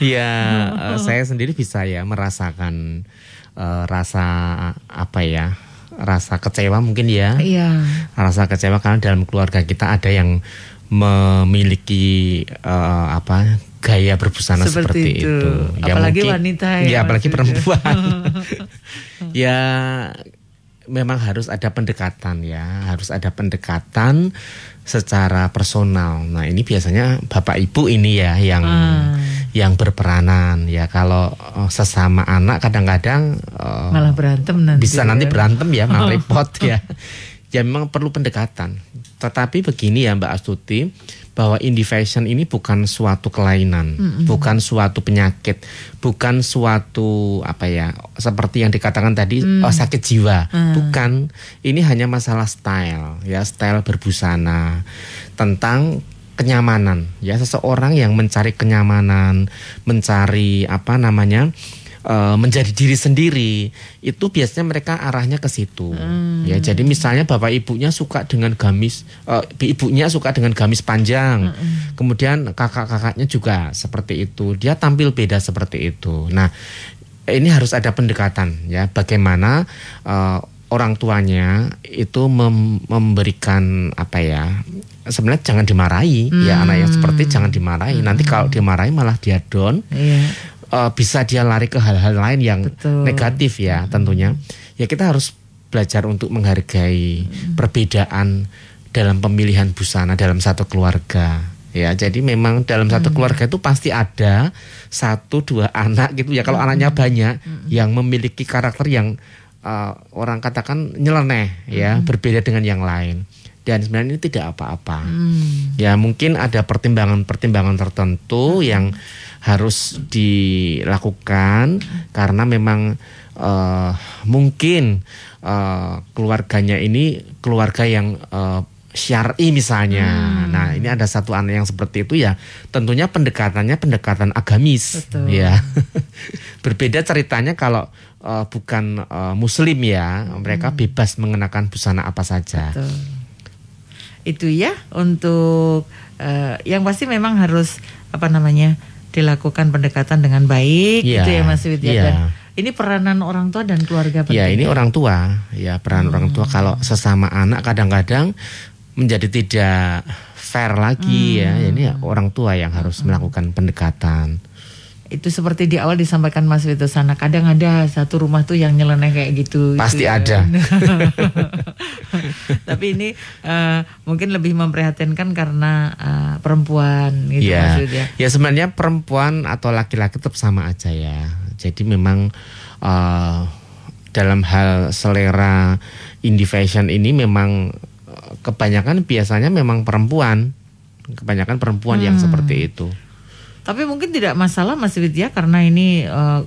ya, eh, saya sendiri bisa ya merasakan eh, rasa apa ya? Rasa kecewa mungkin ya.
Iya.
Rasa kecewa karena dalam keluarga kita ada yang memiliki eh, apa? gaya berbusana
Seperti
seperti,
itu.
itu.
Apalagi wanita ya,
Ya, apalagi
maksudnya.
perempuan. ya memang harus ada pendekatan ya, harus ada pendekatan secara personal. Nah, ini biasanya Bapak Ibu ini ya yang
Ah.
yang berperanan ya. Kalau eh, sesama anak kadang-kadang eh,
Malah berantem nanti.
bisa nanti
ya.
berantem ya, malah repot ya. Ya memang perlu pendekatan. Tetapi begini ya Mbak Astuti, bahwa indie fashion ini bukan suatu kelainan, bukan suatu penyakit, bukan suatu apa ya, seperti yang dikatakan tadi oh, sakit jiwa, bukan. Ini hanya masalah style, ya style berbusana tentang kenyamanan, ya seseorang yang mencari kenyamanan, mencari apa namanya eh, menjadi diri sendiri itu biasanya mereka arahnya ke situ. Ya jadi misalnya bapak ibunya suka dengan gamis eh, ibunya suka dengan gamis panjang. Kemudian kakak-kakaknya juga seperti itu. Dia tampil beda seperti itu. Nah ini harus ada pendekatan ya. Bagaimana eh, orang tuanya itu mem- memberikan apa ya sebenarnya jangan dimarahi. Ya anak yang seperti jangan dimarahi. Nanti kalau dimarahi malah dia down.
Iya.
Eh, bisa dia lari ke hal-hal lain yang
Betul.
negatif ya tentunya. Ya kita harus belajar untuk menghargai perbedaan dalam pemilihan busana dalam satu keluarga. Ya, jadi memang dalam satu keluarga itu pasti ada satu dua anak gitu ya. Kalau anaknya banyak yang memiliki karakter yang eh, orang katakan nyeleneh ya, berbeda dengan yang lain. Dan sebenarnya ini tidak apa-apa.
Hmm.
Ya mungkin ada pertimbangan-pertimbangan tertentu yang harus dilakukan karena memang eh, mungkin eh, keluarganya ini keluarga yang eh, syar'i misalnya. Nah ini ada satu anak yang seperti itu ya tentunya pendekatannya pendekatan agamis.
Betul.
Ya berbeda ceritanya kalau eh, bukan eh, muslim ya mereka bebas mengenakan busana apa saja.
Betul. Itu ya untuk eh, yang pasti memang harus apa namanya dilakukan pendekatan dengan baik
Iya,
gitu ya Mas Widya
iya.
dan ini peranan orang tua dan keluarga penting.
Ya ini orang tua, ya peran orang tua kalau sesama anak kadang-kadang menjadi tidak fair lagi ya. Ini ya orang tua yang harus melakukan pendekatan.
Itu seperti di awal disampaikan Mas Wito sana kadang ada satu rumah tuh yang nyeleneh kayak gitu
Pasti
gitu
ada.
tapi ini eh, mungkin lebih memprihatinkan karena eh, perempuan gitu
ya,
maksudnya
ya sebenarnya perempuan atau laki-laki tetap sama aja ya. Jadi memang eh, dalam hal selera indie fashion ini memang kebanyakan biasanya memang perempuan, kebanyakan perempuan yang seperti itu.
Tapi mungkin tidak masalah Mas Widya karena ini eh,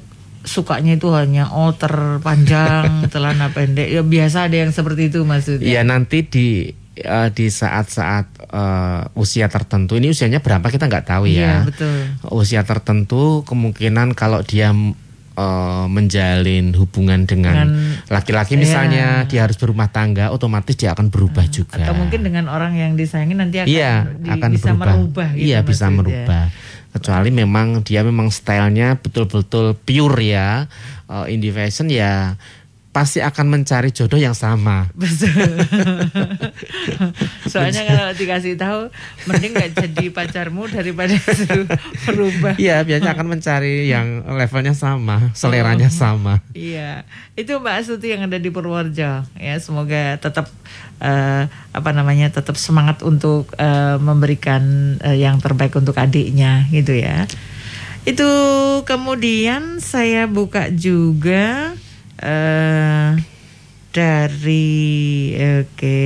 sukanya itu hanya outer panjang celana pendek. Ya biasa ada yang seperti itu Mas Widya.
Iya nanti di eh, di saat-saat eh, usia tertentu ini usianya berapa kita nggak tahu
Iya,
ya.
betul.
Usia tertentu kemungkinan kalau dia eh, menjalin hubungan dengan laki-laki
Iya.
misalnya dia harus berumah tangga, otomatis dia akan berubah juga.
Atau mungkin dengan orang yang disayangi nanti akan,
iya
di-
akan
bisa
berubah.
merubah gitu,
iya bisa
ya.
merubah. Kecuali memang dia memang stylenya betul-betul pure ya, uh, indie fashion ya pasti akan mencari jodoh yang sama.
Betul. Soalnya kalau dikasih tahu mending nggak jadi pacarmu daripada berubah.
Iya biasanya akan mencari yang levelnya sama, seleranya sama.
Iya, itu Mbak Astuti yang ada di Purworejo. Ya, semoga tetap eh, apa namanya tetap semangat untuk eh, memberikan eh, yang terbaik untuk adiknya, gitu ya. Itu kemudian saya buka juga eh dari oke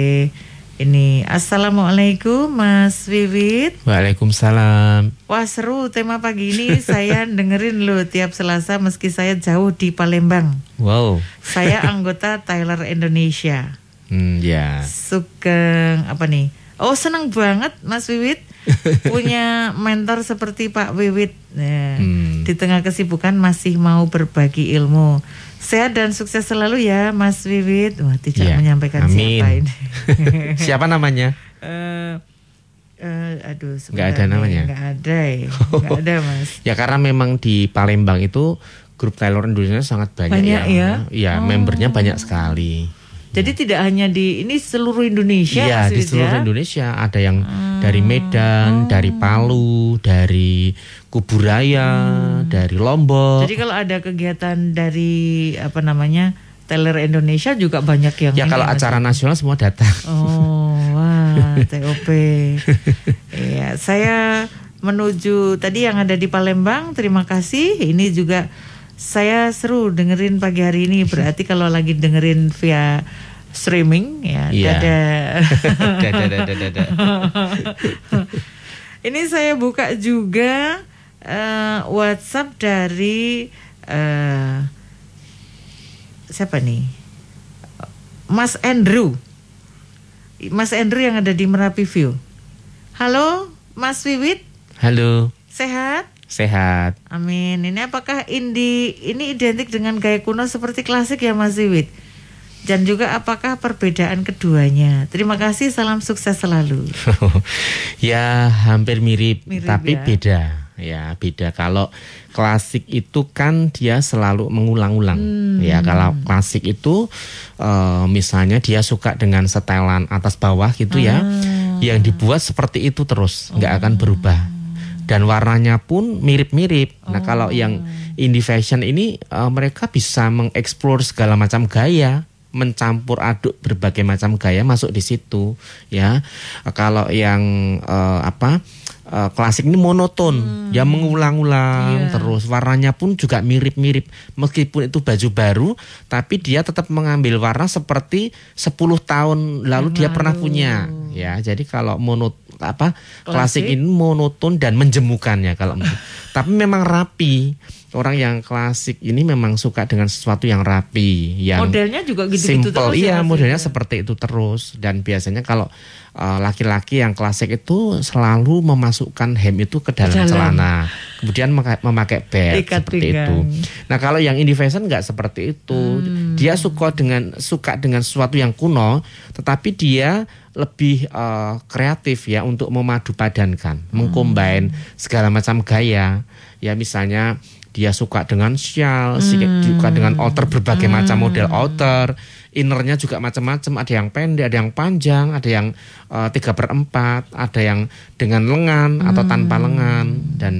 ini Assalamualaikum Mas Wiwit.
Waalaikumsalam.
Wah seru tema pagi ini saya dengerin loh tiap Selasa meski saya jauh di Palembang.
Wow.
Saya anggota Tyler Indonesia.
Hmm, ya.
Sugeng apa nih? Oh senang banget Mas Wiwit punya mentor seperti Pak Wiwit. Nah,
Hmm.
Di tengah kesibukan masih mau berbagi ilmu. Sehat dan sukses selalu ya Mas Wiwit. Wah tidak
Iya.
menyampaikan
Amin.
siapa ini.
Siapa namanya?
Eh, eh, aduh,
Nggak ada namanya?
Nggak ada, ya. nggak ada mas.
Ya karena memang di Palembang itu grup Taylor Indonesia sangat banyak,
Banyak ya?
Iya,
Oh.
membernya banyak sekali.
Jadi tidak hanya di ini seluruh Indonesia,
Iya, di seluruh
ya?
Indonesia ada yang dari Medan, dari Palu, dari Kuburaya, dari Lombok.
Jadi kalau ada kegiatan dari apa namanya Teller Indonesia juga banyak yang
ya kalau acara nasional semua datang.
Oh, wah, TOP. Iya, saya menuju tadi yang ada di Palembang. Terima kasih. Ini juga saya seru dengerin pagi hari ini. Berarti kalau lagi dengerin via streaming ya,
Iya.
dadah.
Dadah, dadah, dadah.
Ini saya buka juga eh, WhatsApp dari eh, siapa nih? Mas Andrew. Mas Andrew yang ada di Merapi View. Halo, Mas Wiwit,
Halo,
sehat?
Sehat.
Amin. Ini apakah indie ini identik dengan gaya kuno seperti klasik ya Mas Wiwit? Dan juga apakah perbedaan keduanya? Terima kasih, salam sukses selalu.
ya hampir mirip,
Mirip
tapi
ya.
beda. Ya beda. Kalau klasik itu kan dia selalu mengulang-ulang.
Hmm.
Ya kalau klasik itu eh, misalnya dia suka dengan setelan atas bawah gitu ya,
Ah.
yang dibuat seperti itu terus, nggak akan berubah. Dan warnanya pun mirip-mirip. Nah kalau
Oh.
yang indie fashion ini eh, mereka bisa mengeksplor segala macam gaya mencampur aduk berbagai macam gaya masuk di situ ya kalau yang eh, apa eh, klasik ini monoton ya mengulang-ulang
Iya.
terus warnanya pun juga mirip-mirip meskipun itu baju baru tapi dia tetap mengambil warna seperti 10 tahun lalu dia pernah punya ya jadi kalau monot apa klasik,
Klasik.
ini monoton dan menjemukannya kalau menurut- tapi memang rapi orang yang klasik ini memang suka dengan sesuatu yang rapi yang
Modelnya juga gitu-gitu
simple
terus ya,
iya modelnya
Wiwit?
seperti itu terus dan biasanya kalau uh, laki-laki yang klasik itu selalu memasukkan hem itu ke dalam,
dalam.
celana kemudian memakai, belt
Ikat
seperti
pinggang.
itu nah kalau yang indie fashion nggak seperti itu
Hmm.
dia suka dengan suka dengan sesuatu yang kuno tetapi dia lebih uh, kreatif ya untuk memadu padankan
Hmm.
mengcombine segala macam gaya ya misalnya dia suka dengan shawl,
Hmm.
suka dengan outer berbagai macam model outer, innernya juga macam-macam, ada yang pendek, ada yang panjang, ada yang eh, tiga per empat, ada yang dengan lengan atau tanpa
Hmm.
lengan dan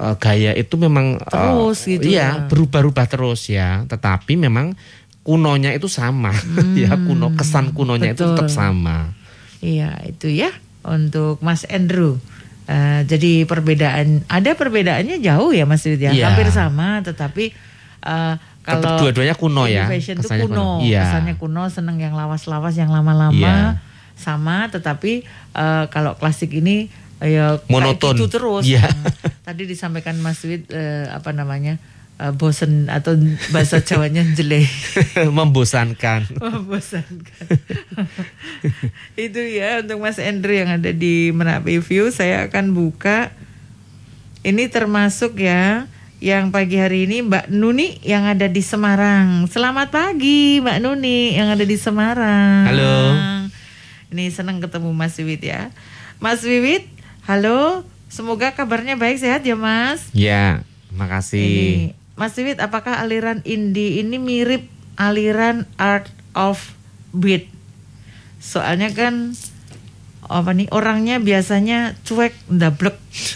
eh, gaya itu memang
Terus gitu
iya
ya.
berubah-ubah terus ya, tetapi memang kunonya itu sama ya kuno kesan kunonya itu
Hmm. betul.
tetap sama.
Iya itu ya untuk Mas Andrew. Eh, jadi perbedaan ada perbedaannya jauh ya Mas Wid ya hampir sama tetapi eh,
Tetap
kalau
dua-duanya kuno ya,
fashion itu kuno,
kuno. Iya.
kesannya kuno seneng yang lawas-lawas yang lama-lama
Iya.
sama tetapi eh, kalau klasik ini ya
Monoton.
gitu terus.
Iya.
Nah, Tadi disampaikan Mas Wid eh, apa namanya eh, bosen atau bahasa Jawanya jelek.
Membosankan.
membosankan. itu ya untuk Mas Andrew yang ada di Merapi View saya akan buka ini termasuk ya yang pagi hari ini Mbak Nuni yang ada di Semarang. Selamat pagi Mbak Nuni yang ada di Semarang.
Halo.
Ini senang ketemu Mas Wiwit ya. Mas Wiwit, halo. Semoga kabarnya baik sehat ya Mas.
Ya, makasih.
Ini Mas Wiwit, apakah aliran indie ini mirip aliran art of beat? Soalnya kan apa nih orangnya biasanya cuek ndablek.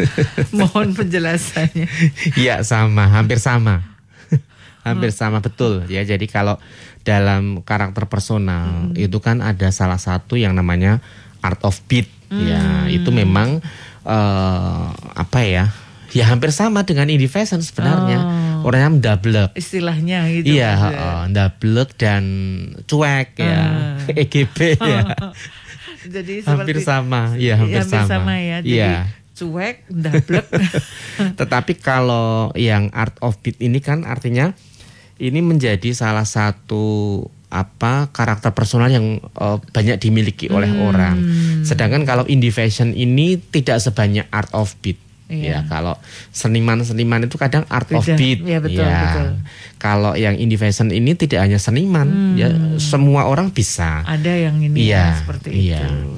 Mohon penjelasannya.
Iya sama, hampir sama. hampir sama betul ya. Jadi kalau dalam karakter personal itu kan ada salah satu yang namanya art of beat. Ya, itu memang eh, apa ya? Ya hampir sama dengan indie fashion sebenarnya.
Oh.
Orangnya mendablek.
Istilahnya gitu.
Iya,
ya.
ndablek dan cuek ya.
Ah.
EGB ya.
Jadi
hampir
seperti-
sama, iya hampir, sama.
ya. Jadi
Iya.
cuek, ndablek.
Tetapi kalau yang art of beat ini kan artinya ini menjadi salah satu apa karakter personal yang eh, banyak dimiliki oleh
Hmm.
orang. Sedangkan kalau indie fashion ini tidak sebanyak art of beat.
Iya.
Ya, kalau seniman-seniman itu kadang art of beat.
Iya, betul,
Ya.
betul.
Kalau yang indie fashion ini tidak hanya seniman, ya semua orang bisa.
Ada yang ini
Iya,
ya, seperti
iya.
itu.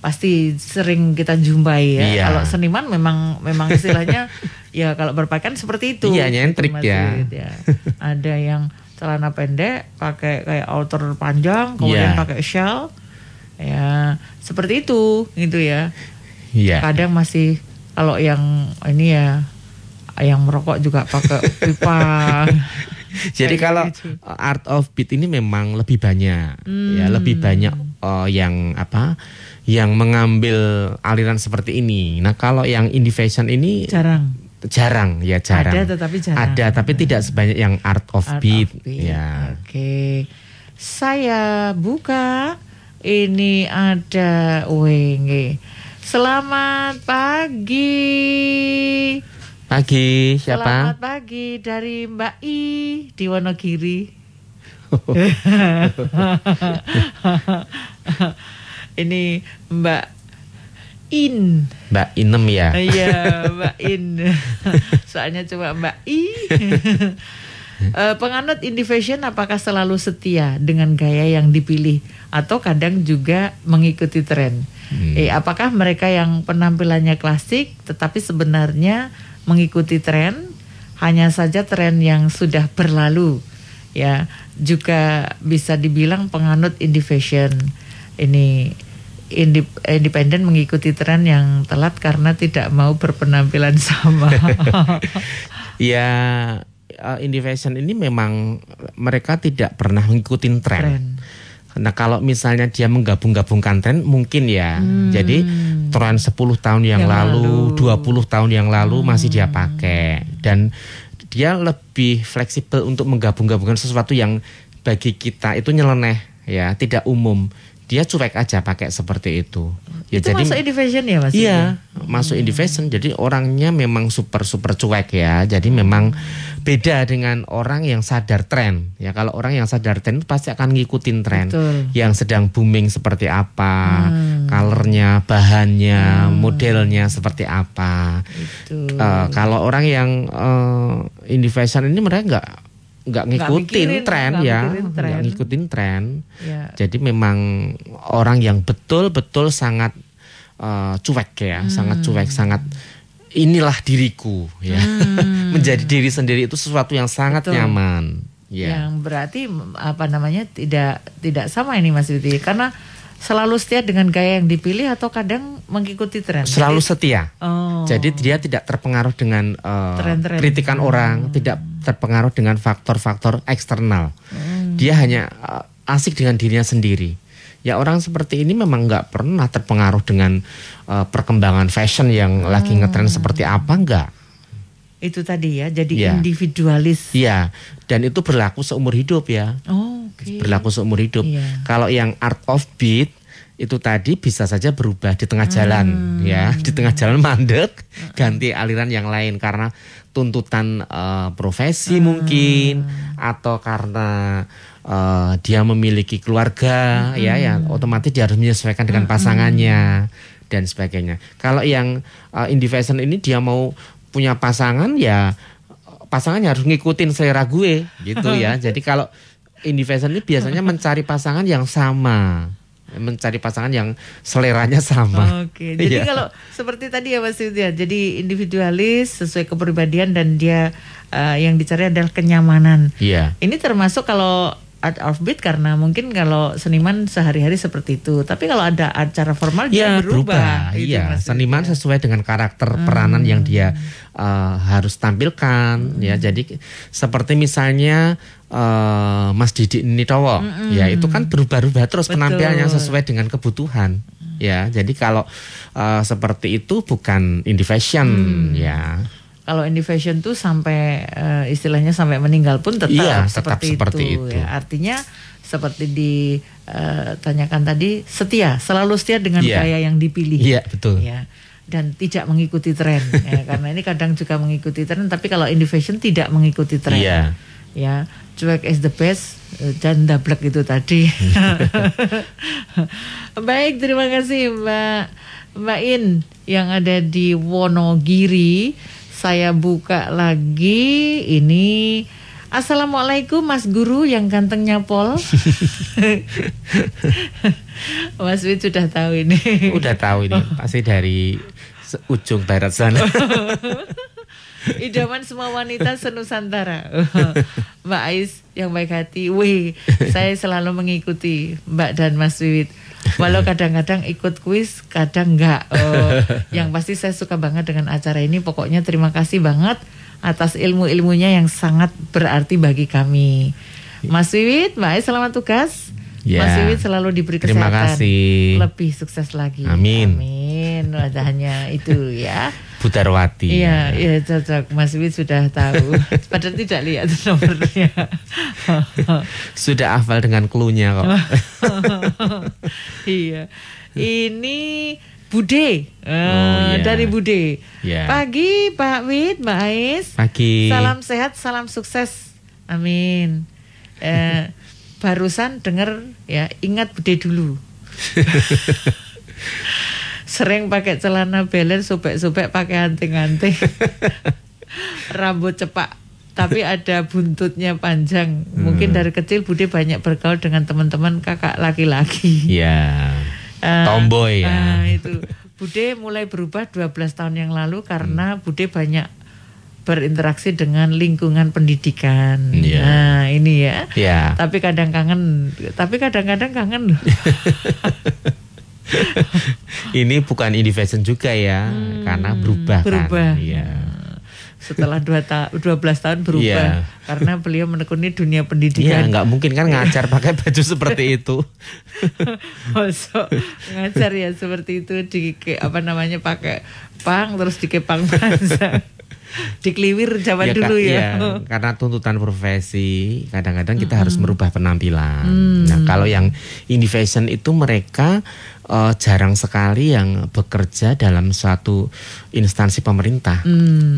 Pasti sering kita jumpai ya.
Iya.
Kalau seniman memang memang istilahnya ya kalau berpakaian seperti itu.
Iya, nyentrik ya.
Ya. Ada yang celana pendek pakai kayak outer panjang, kemudian
Iya.
pakai shell. Ya, seperti itu gitu ya.
Iya.
Kadang masih kalau yang ini ya yang merokok juga pakai pipa.
Jadi kalau
gitu.
art of beat ini memang lebih banyak, ya
Hmm.
lebih banyak uh, yang apa, yang mengambil aliran seperti ini. Nah kalau yang indie fashion ini
jarang.
jarang, ya jarang.
Ada tetapi jarang.
Ada tapi tidak sebanyak yang art of
Art
beat.
of Beat.
Ya.
Oke. Saya buka. Ini ada wenge. Selamat pagi.
Pagi
Selamat
siapa?
pagi dari Mbak I di Wonogiri. Ini Mbak In.
Mbak Inem ya.
Iya, Mbak In. Soalnya cuma Mbak I. Eh, penganut indie fashion apakah selalu setia dengan gaya yang dipilih atau kadang juga mengikuti tren? Eh, apakah mereka yang penampilannya klasik tetapi sebenarnya mengikuti tren? Hanya saja tren yang sudah berlalu, ya juga bisa dibilang penganut indie fashion. Ini independen mengikuti tren yang telat karena tidak mau berpenampilan sama.
Ya uh, indie fashion ini memang mereka tidak pernah mengikuti tren.
Tren.
Nah kalau misalnya dia menggabung-gabungkan tren mungkin ya. Jadi tren 10 tahun yang,
Hmm. Yang
lalu,
lalu. Hmm.
20 tahun yang lalu masih dia pakai dan dia lebih fleksibel untuk menggabung-gabungkan sesuatu yang bagi kita itu nyeleneh ya, tidak umum. Dia cuek aja pakai seperti itu. Ya
itu masuk indie fashion ya mas?
Iya, masuk indie fashion. Jadi orangnya memang super super cuek ya. Jadi memang beda dengan orang yang sadar tren. Ya kalau orang yang sadar tren pasti akan ngikutin tren.
Betul.
Yang sedang booming seperti apa,
Hmm.
colornya, bahannya, modelnya seperti apa.
Itu.
Eh, kalau orang yang eh, indie fashion ini mereka nggak nggak ngikutin tren ya, nggak ngikutin tren.
Ya.
Jadi memang orang yang betul-betul sangat eh, cuek ya, sangat cuek, sangat inilah diriku ya. Menjadi diri sendiri itu sesuatu yang sangat
Betul.
nyaman. Ya.
Yang berarti apa namanya tidak tidak sama ini Mas Witi karena selalu setia dengan gaya yang dipilih atau kadang mengikuti tren.
Selalu setia.
Oh.
Jadi dia tidak terpengaruh dengan eh,
Tren-tren.
kritikan orang, tidak terpengaruh dengan faktor-faktor eksternal.
Hmm.
Dia hanya eh, asik dengan dirinya sendiri. Ya orang seperti ini memang nggak pernah terpengaruh dengan eh, perkembangan fashion yang lagi
Hmm.
ngetren seperti apa nggak.
Itu tadi ya, jadi
Iya.
individualis.
Iya, dan itu berlaku seumur hidup ya.
Oh, oke.
Berlaku seumur hidup.
Iya.
Kalau yang art of beat itu tadi bisa saja berubah di tengah jalan
Hmm.
ya, di tengah jalan mandek, ganti aliran yang lain karena tuntutan eh, profesi
Hmm.
mungkin atau karena eh, dia memiliki keluarga
Hmm.
ya ya otomatis dia harus menyesuaikan dengan pasangannya dan sebagainya. Kalau yang uh, indie fashion ini dia mau punya pasangan ya pasangannya harus ngikutin selera gue gitu ya. Jadi kalau individual ini biasanya mencari pasangan yang sama mencari pasangan yang seleranya sama.
Oke, jadi
Iya.
kalau seperti tadi ya Mas Yudya, jadi individualis sesuai kepribadian dan dia uh, yang dicari adalah kenyamanan.
Iya.
Ini termasuk kalau art of beat karena mungkin kalau seniman sehari-hari seperti itu, tapi kalau ada acara formal dia
Ya
berubah.
berubah. Iya, seniman sesuai dengan karakter peranan yang dia uh, harus tampilkan. Ya, jadi seperti misalnya uh, Mas Didi Nitowo, ya itu kan berubah-ubah terus
Betul.
penampilannya sesuai dengan kebutuhan. Ya, jadi kalau uh, seperti itu bukan indie fashion, ya.
Kalau indie fashion tuh sampai eh, istilahnya sampai meninggal pun tetap,
Iya, tetap
seperti,
seperti
itu.
itu.
Ya, artinya seperti ditanyakan tadi setia, selalu setia dengan
Iya.
gaya yang dipilih.
Iya, betul.
Ya. Dan tidak mengikuti tren, ya, karena ini kadang juga mengikuti tren, tapi kalau indie fashion tidak mengikuti tren.
Iya.
Ya, cuek is the best eh, dan dablek itu tadi. Baik, terima kasih Mbak Mbak In yang ada di Wonogiri. Saya buka lagi ini. Assalamualaikum Mas Guru yang gantengnya Pol. Mas Wid sudah tahu ini.
Udah tahu ini pasti dari ujung barat sana.
Idaman semua wanita senusantara. Mbak Ais yang baik hati. Wih, saya selalu mengikuti Mbak dan Mas Wiwit. Walau kadang-kadang ikut kuis, kadang enggak. Oh, yang pasti saya suka banget dengan acara ini. Pokoknya terima kasih banget atas ilmu-ilmunya yang sangat berarti bagi kami. Mas Wiwit, Mbak Ais selamat tugas.
Ya.
Mas Wiwit selalu diberi
Terima
kesehatan.
kasih.
Lebih sukses lagi.
Amin.
Amin. Wah, hanya itu ya.
Budarwati.
Iya, iya cocok. Mas Wid sudah tahu. Padahal tidak lihat nomornya.
Sudah hafal dengan clue-nya kok.
iya. Ini Bude. Eh,
Oh, iya.
Dari Bude.
Iya.
Pagi Pak Wid, Mbak Ais.
Pagi.
Salam sehat, salam sukses. Amin. Eh, barusan dengar ya, ingat Bude dulu. Sering pakai celana beler, sobek-sobek pakai anting-anting. Rambut cepak tapi ada buntutnya panjang. Mungkin dari kecil Bude banyak bergaul dengan teman-teman kakak laki-laki.
Iya.
Eh,
Tomboy ya.
ah, itu. Bude mulai berubah 12 tahun yang lalu karena Bude banyak berinteraksi dengan lingkungan pendidikan.
Iya.
Nah, ini ya.
Iya.
Tapi kadang kangen, tapi kadang-kadang kangen loh.
Ini bukan indie fashion juga ya, karena berubah,
Hmm, berubah.
kan. Iya.
Setelah 2 ta 12 tahun berubah
Iya.
karena beliau menekuni dunia
Iya,
pendidikan.
nggak mungkin kan ngajar pakai baju seperti itu.
Masuk ngajar ya seperti itu di apa namanya pakai pang terus dikepang panjang. Dikeliwir zaman
Ya,
dulu ya.
iya, karena tuntutan profesi, kadang-kadang kita
Hmm.
harus merubah penampilan. Nah, kalau yang indie fashion itu mereka eh, jarang sekali yang bekerja dalam suatu instansi pemerintah.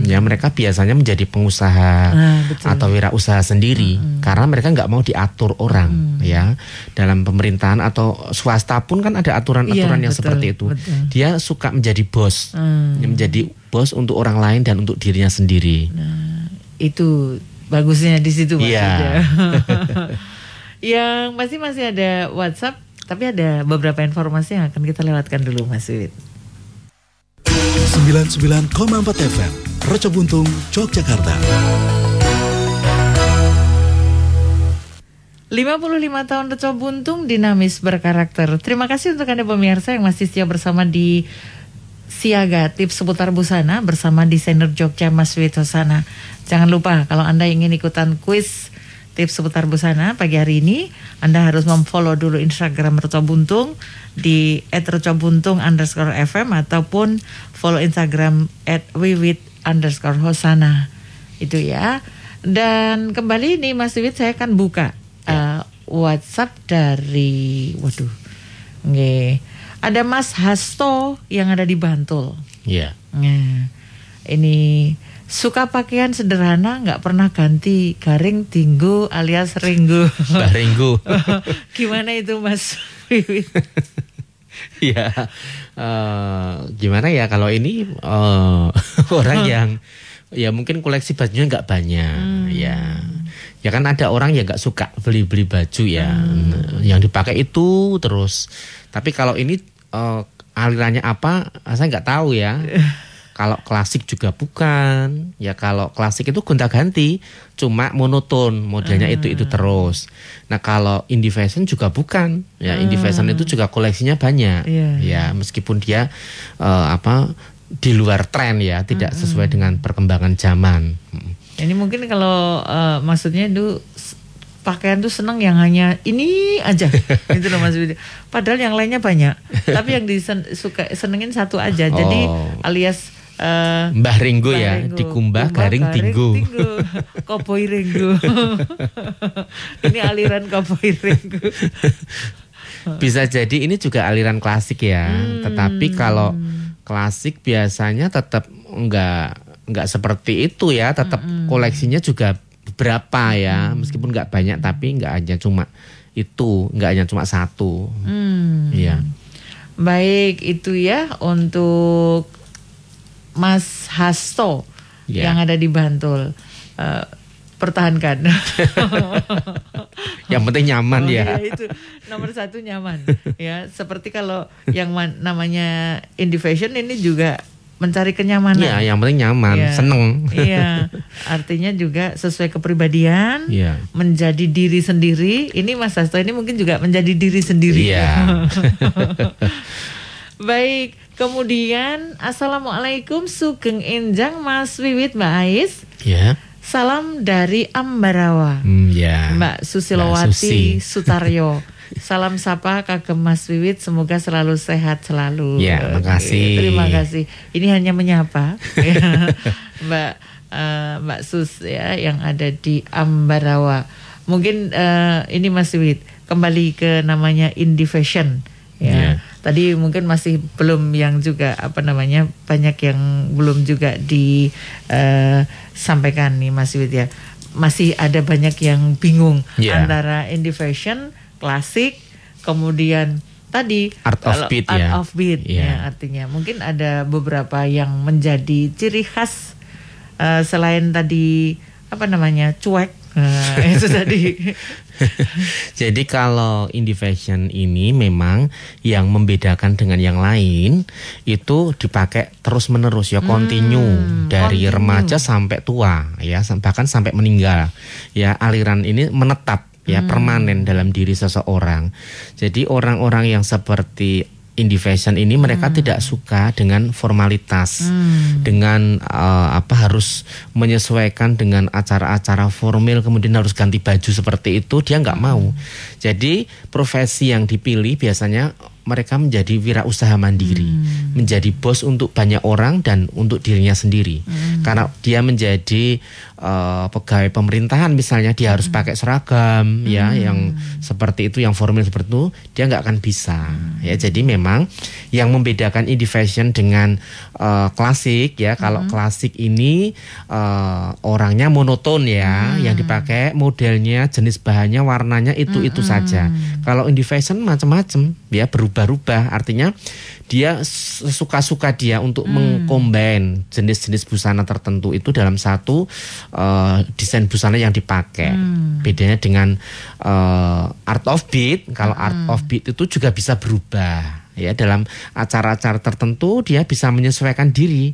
Ya, mereka biasanya menjadi pengusaha
Hmm. Ah, betul. Hmm,
atau wirausaha sendiri karena mereka nggak mau diatur orang, ya. Dalam pemerintahan atau swasta pun kan ada aturan-aturan
Iya,
yang
betul,
seperti itu.
betul.
Dia suka menjadi bos,
Hmm.
menjadi bos untuk orang lain dan untuk dirinya sendiri.
Itu bagusnya di situ
Iya.
maksudnya. yang masih masih ada WhatsApp tapi ada beberapa informasi yang akan kita lewatkan dulu Mas Wid.
99,4 FM Roco Buntung, Yogyakarta
55 tahun Reco Buntung dinamis berkarakter. Terima kasih untuk Anda pemirsa yang masih setia bersama di Siaga tips seputar busana bersama desainer Jogja Mas Witosana. Jangan lupa kalau Anda ingin ikutan kuis tips seputar busana pagi hari ini, Anda harus memfollow dulu Instagram Reco Buntung di @recobuntung underscore FM ataupun follow Instagram at wiwit underscore hosana. Itu ya. Dan kembali ini Mas Wiwit saya akan buka uh, WhatsApp dari waduh. Nggih. Ada Mas Hasto yang ada di Bantul.
Iya.
Nah, ini suka pakaian sederhana, nggak pernah ganti garing tinggu alias ringgu.
Mbak Ringgo.
Gimana itu Mas Wiwit?
Iya. Eh, gimana ya kalau ini eh, orang yang ya mungkin koleksi bajunya nggak banyak
Hmm.
ya ya kan ada orang yang nggak suka beli beli baju ya
Hmm.
yang dipakai itu terus tapi kalau ini eh, alirannya apa saya nggak tahu ya kalau klasik juga bukan. Ya kalau klasik itu gonta ganti. Cuma monoton modelnya itu itu terus. Nah kalau indie fashion juga bukan. Ya indie fashion itu juga koleksinya banyak.
Iya,
ya meskipun dia eh, apa di luar tren ya tidak sesuai dengan perkembangan zaman. Mm.
Ini mungkin kalau eh, maksudnya itu pakaian tuh seneng yang hanya ini aja. Gitu loh Mas Widi. Padahal yang lainnya banyak, tapi yang disen suka senengin satu aja. Jadi
Oh.
alias eh,
Mbah Ringgo
Mbah
ya
Ringgo.
dikumbah
Kumbah,
garing tinggo
Koboi Ringgo. ini aliran Koboi Ringgo.
bisa jadi ini juga aliran klasik ya
Hmm.
tetapi kalau klasik biasanya tetap enggak enggak seperti itu ya tetap
Hmm.
koleksinya juga beberapa ya meskipun nggak banyak tapi nggak hanya cuma itu nggak hanya cuma satu
Hmm.
Iya
Baik itu ya untuk Mas Hasto
Ya.
yang ada di Bantul. Eh, pertahankan.
yang penting nyaman
Oh,
ya
iya, itu nomor satu nyaman. ya seperti kalau yang man- namanya indie fashion ini juga mencari kenyamanan.
Iya, yang penting nyaman
Iya.
seneng
Iya, artinya juga sesuai kepribadian,
Iya.
menjadi diri sendiri. Ini Mas Hasto ini mungkin juga menjadi diri sendiri.
Iya.
Baik, kemudian Assalamualaikum Sugeng Enjang Mas Wiwit Mbak Ais.
ya
Salam dari Ambarawa.
Hmm, ya
Mbak
Mbak
Susilowati
Susi.
Sutaryo. Salam sapa kagem Mas Wiwit, semoga selalu sehat selalu.
Ya,
Oke,
makasih.
terima kasih. Ini hanya menyapa ya, Mbak eh, Mbak Sus ya yang ada di Ambarawa. Mungkin eh, ini Mas Wiwit kembali ke namanya Indie Fashion ya.
Ya.
Tadi mungkin masih belum yang juga apa namanya banyak yang belum juga disampaikan nih Mas Wid ya. Masih ada banyak yang bingung
Ya.
antara indie fashion, klasik, kemudian tadi
Art of beat
art
ya.
of beat
Ya.
ya artinya mungkin ada beberapa yang menjadi ciri khas eh, selain tadi apa namanya cuek Nah, itu tadi
Jadi kalau indie fashion ini memang yang membedakan dengan yang lain itu dipakai terus menerus ya continue dari
continue.
remaja sampai tua ya bahkan sampai meninggal ya aliran ini menetap ya permanen dalam diri seseorang. Jadi orang-orang yang seperti indie fashion ini mereka tidak suka dengan formalitas dengan eh, apa harus menyesuaikan dengan acara-acara formal kemudian harus ganti baju seperti itu dia nggak mau. Jadi profesi yang dipilih biasanya mereka menjadi wirausaha mandiri menjadi bos untuk banyak orang dan untuk dirinya sendiri karena dia menjadi eh, pegawai pemerintahan misalnya dia harus pakai seragam ya yang seperti itu yang formal seperti itu dia nggak akan bisa. Ya jadi memang yang membedakan indie fashion dengan eh, klasik ya kalau klasik ini eh, orangnya monoton ya yang dipakai modelnya jenis bahannya warnanya itu itu saja. Kalau indie fashion macam-macam ya berubah-ubah. Artinya dia suka-suka dia untuk mengcombine jenis-jenis busana tertentu itu dalam satu eh, desain busana yang dipakai. Bedanya dengan eh, art of beat, kalau art of beat itu juga bisa berubah. Ya, dalam acara-acara tertentu dia bisa menyesuaikan diri.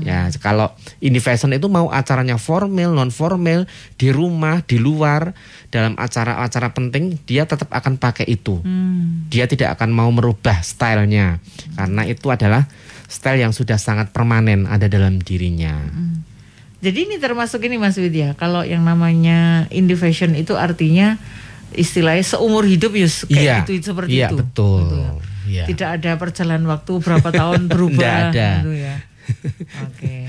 Ya, kalau indie fashion itu mau acaranya formal, non formal, di rumah, di luar, dalam acara-acara penting dia tetap akan pakai itu. Dia tidak akan mau merubah stylenya karena itu adalah style yang sudah sangat permanen ada dalam dirinya.
Jadi ini termasuk ini Mas Widya, kalau yang namanya indie fashion itu artinya istilahnya seumur hidup ya kayak
Iya,
gitu seperti
iya,
itu.
betul.
Ya.
Iya.
Tidak ada perjalanan waktu berapa tahun berubah
Nggak ada.
gitu ya. Oke.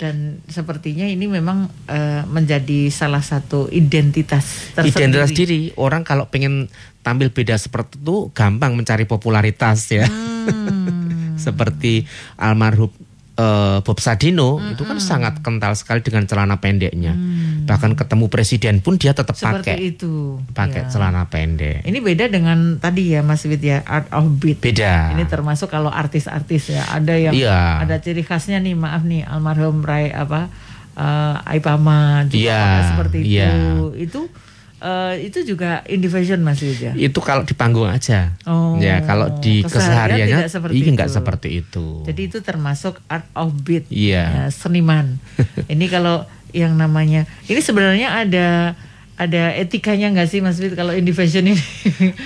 Dan sepertinya ini memang eh, menjadi salah satu identitas tersendiri.
Identitas diri orang kalau pengen tampil beda seperti itu gampang mencari popularitas ya.
Hmm.
Seperti almarhum eh, Bob Sadino itu kan sangat kental sekali dengan celana pendeknya. Bahkan ketemu presiden pun dia tetap.
Seperti
pakai
itu.
pakai
Ya.
celana pendek.
Ini beda dengan tadi ya Mas Wid ya art of beat.
Beda.
Ini termasuk kalau artis-artis ya ada yang
Iya.
ada ciri khasnya nih maaf nih almarhum Ray apa uh, Aipama juga
Iya,
apakah seperti itu.
iya.
Itu uh, itu juga indie fashion Mas ya.
Itu kalau di panggung aja.
Oh,
ya, kalau di
keseharian
kesehariannya
seperti
iya nggak seperti itu.
Jadi itu termasuk art of beat,
Iya.
ya, seniman. ini kalau yang namanya ini sebenarnya ada ada etikanya nggak sih Mas Wid kalau fashion ini?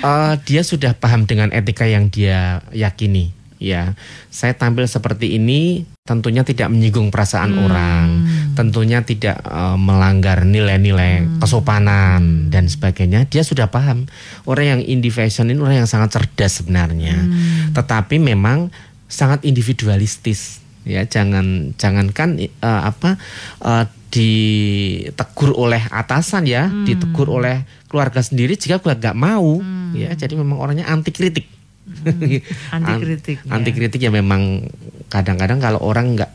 Eh, dia sudah paham dengan etika yang dia yakini. Ya, saya tampil seperti ini tentunya tidak menyinggung perasaan
Hmm.
orang, tentunya tidak eh, melanggar nilai-nilai
Hmm.
kesopanan dan sebagainya. Dia sudah paham. Orang yang indie fashion ini orang yang sangat cerdas sebenarnya,
Hmm.
tetapi memang sangat individualistis. Ya, jangan jangankan eh, apa eh, ditegur oleh atasan ya,
Hmm.
ditegur oleh keluarga sendiri jika gua nggak mau ya jadi memang orangnya anti kritik
Anti kritik, ya.
anti kritik ya memang kadang-kadang kalau orang nggak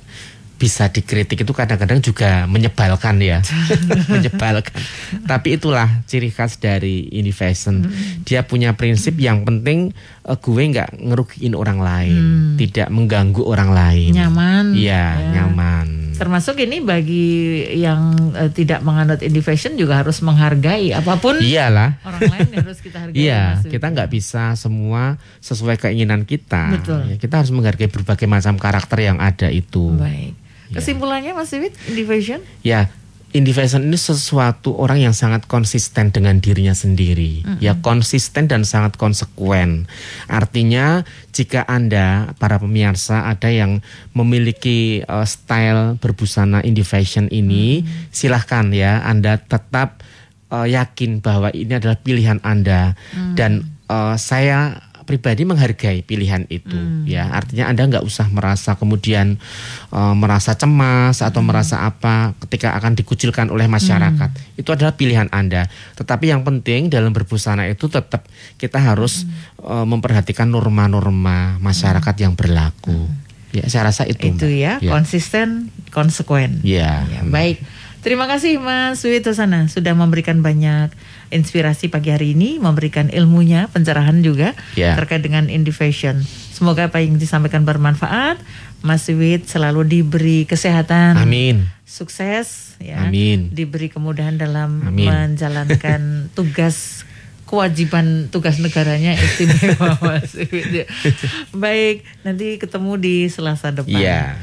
bisa dikritik itu kadang-kadang juga menyebalkan ya. Menyebalkan. Tapi itulah ciri khas dari indie fashion dia punya prinsip yang penting eh, gue nggak ngerugiin orang lain tidak mengganggu orang lain.
Nyaman,
iya
ya.
nyaman
Termasuk ini bagi yang eh, tidak menganut indie fashion juga harus menghargai apa pun
iyalah
orang lain harus kita hargai.
Iya, kita nggak bisa semua sesuai keinginan kita.
Betul.
Ya, kita harus menghargai berbagai macam karakter yang ada itu.
Baik. Kesimpulannya Mas Wid, indie fashion?
Ya, indie fashion ini sesuatu orang yang sangat konsisten dengan dirinya sendiri. Ya, konsisten dan sangat konsekuen. Artinya, jika Anda para pemirsa ada yang memiliki eh, style berbusana indie fashion ini, silahkan ya Anda tetap eh, yakin bahwa ini adalah pilihan Anda dan eh, saya pribadi menghargai pilihan itu ya. Artinya anda nggak usah merasa kemudian eh, merasa cemas atau merasa apa ketika akan dikucilkan oleh masyarakat. Itu adalah pilihan anda. Tetapi yang penting dalam berbusana itu tetap kita harus eh, memperhatikan norma-norma masyarakat yang berlaku. Ya saya rasa itu
Itu
Mbak.
ya, konsisten, konsekuen.
Ya.
Ya, baik. Terima kasih Mas Wito Sana sudah memberikan banyak inspirasi pagi hari ini, memberikan ilmunya, pencerahan juga
Ya.
terkait dengan indie fashion. Semoga apa yang disampaikan bermanfaat. Mas Wit selalu diberi kesehatan,
amin
sukses, ya,
Amin.
diberi kemudahan dalam
Amin.
menjalankan tugas kewajiban tugas negaranya istimewa Mas Wit. Baik, nanti ketemu di Selasa depan.
Iya.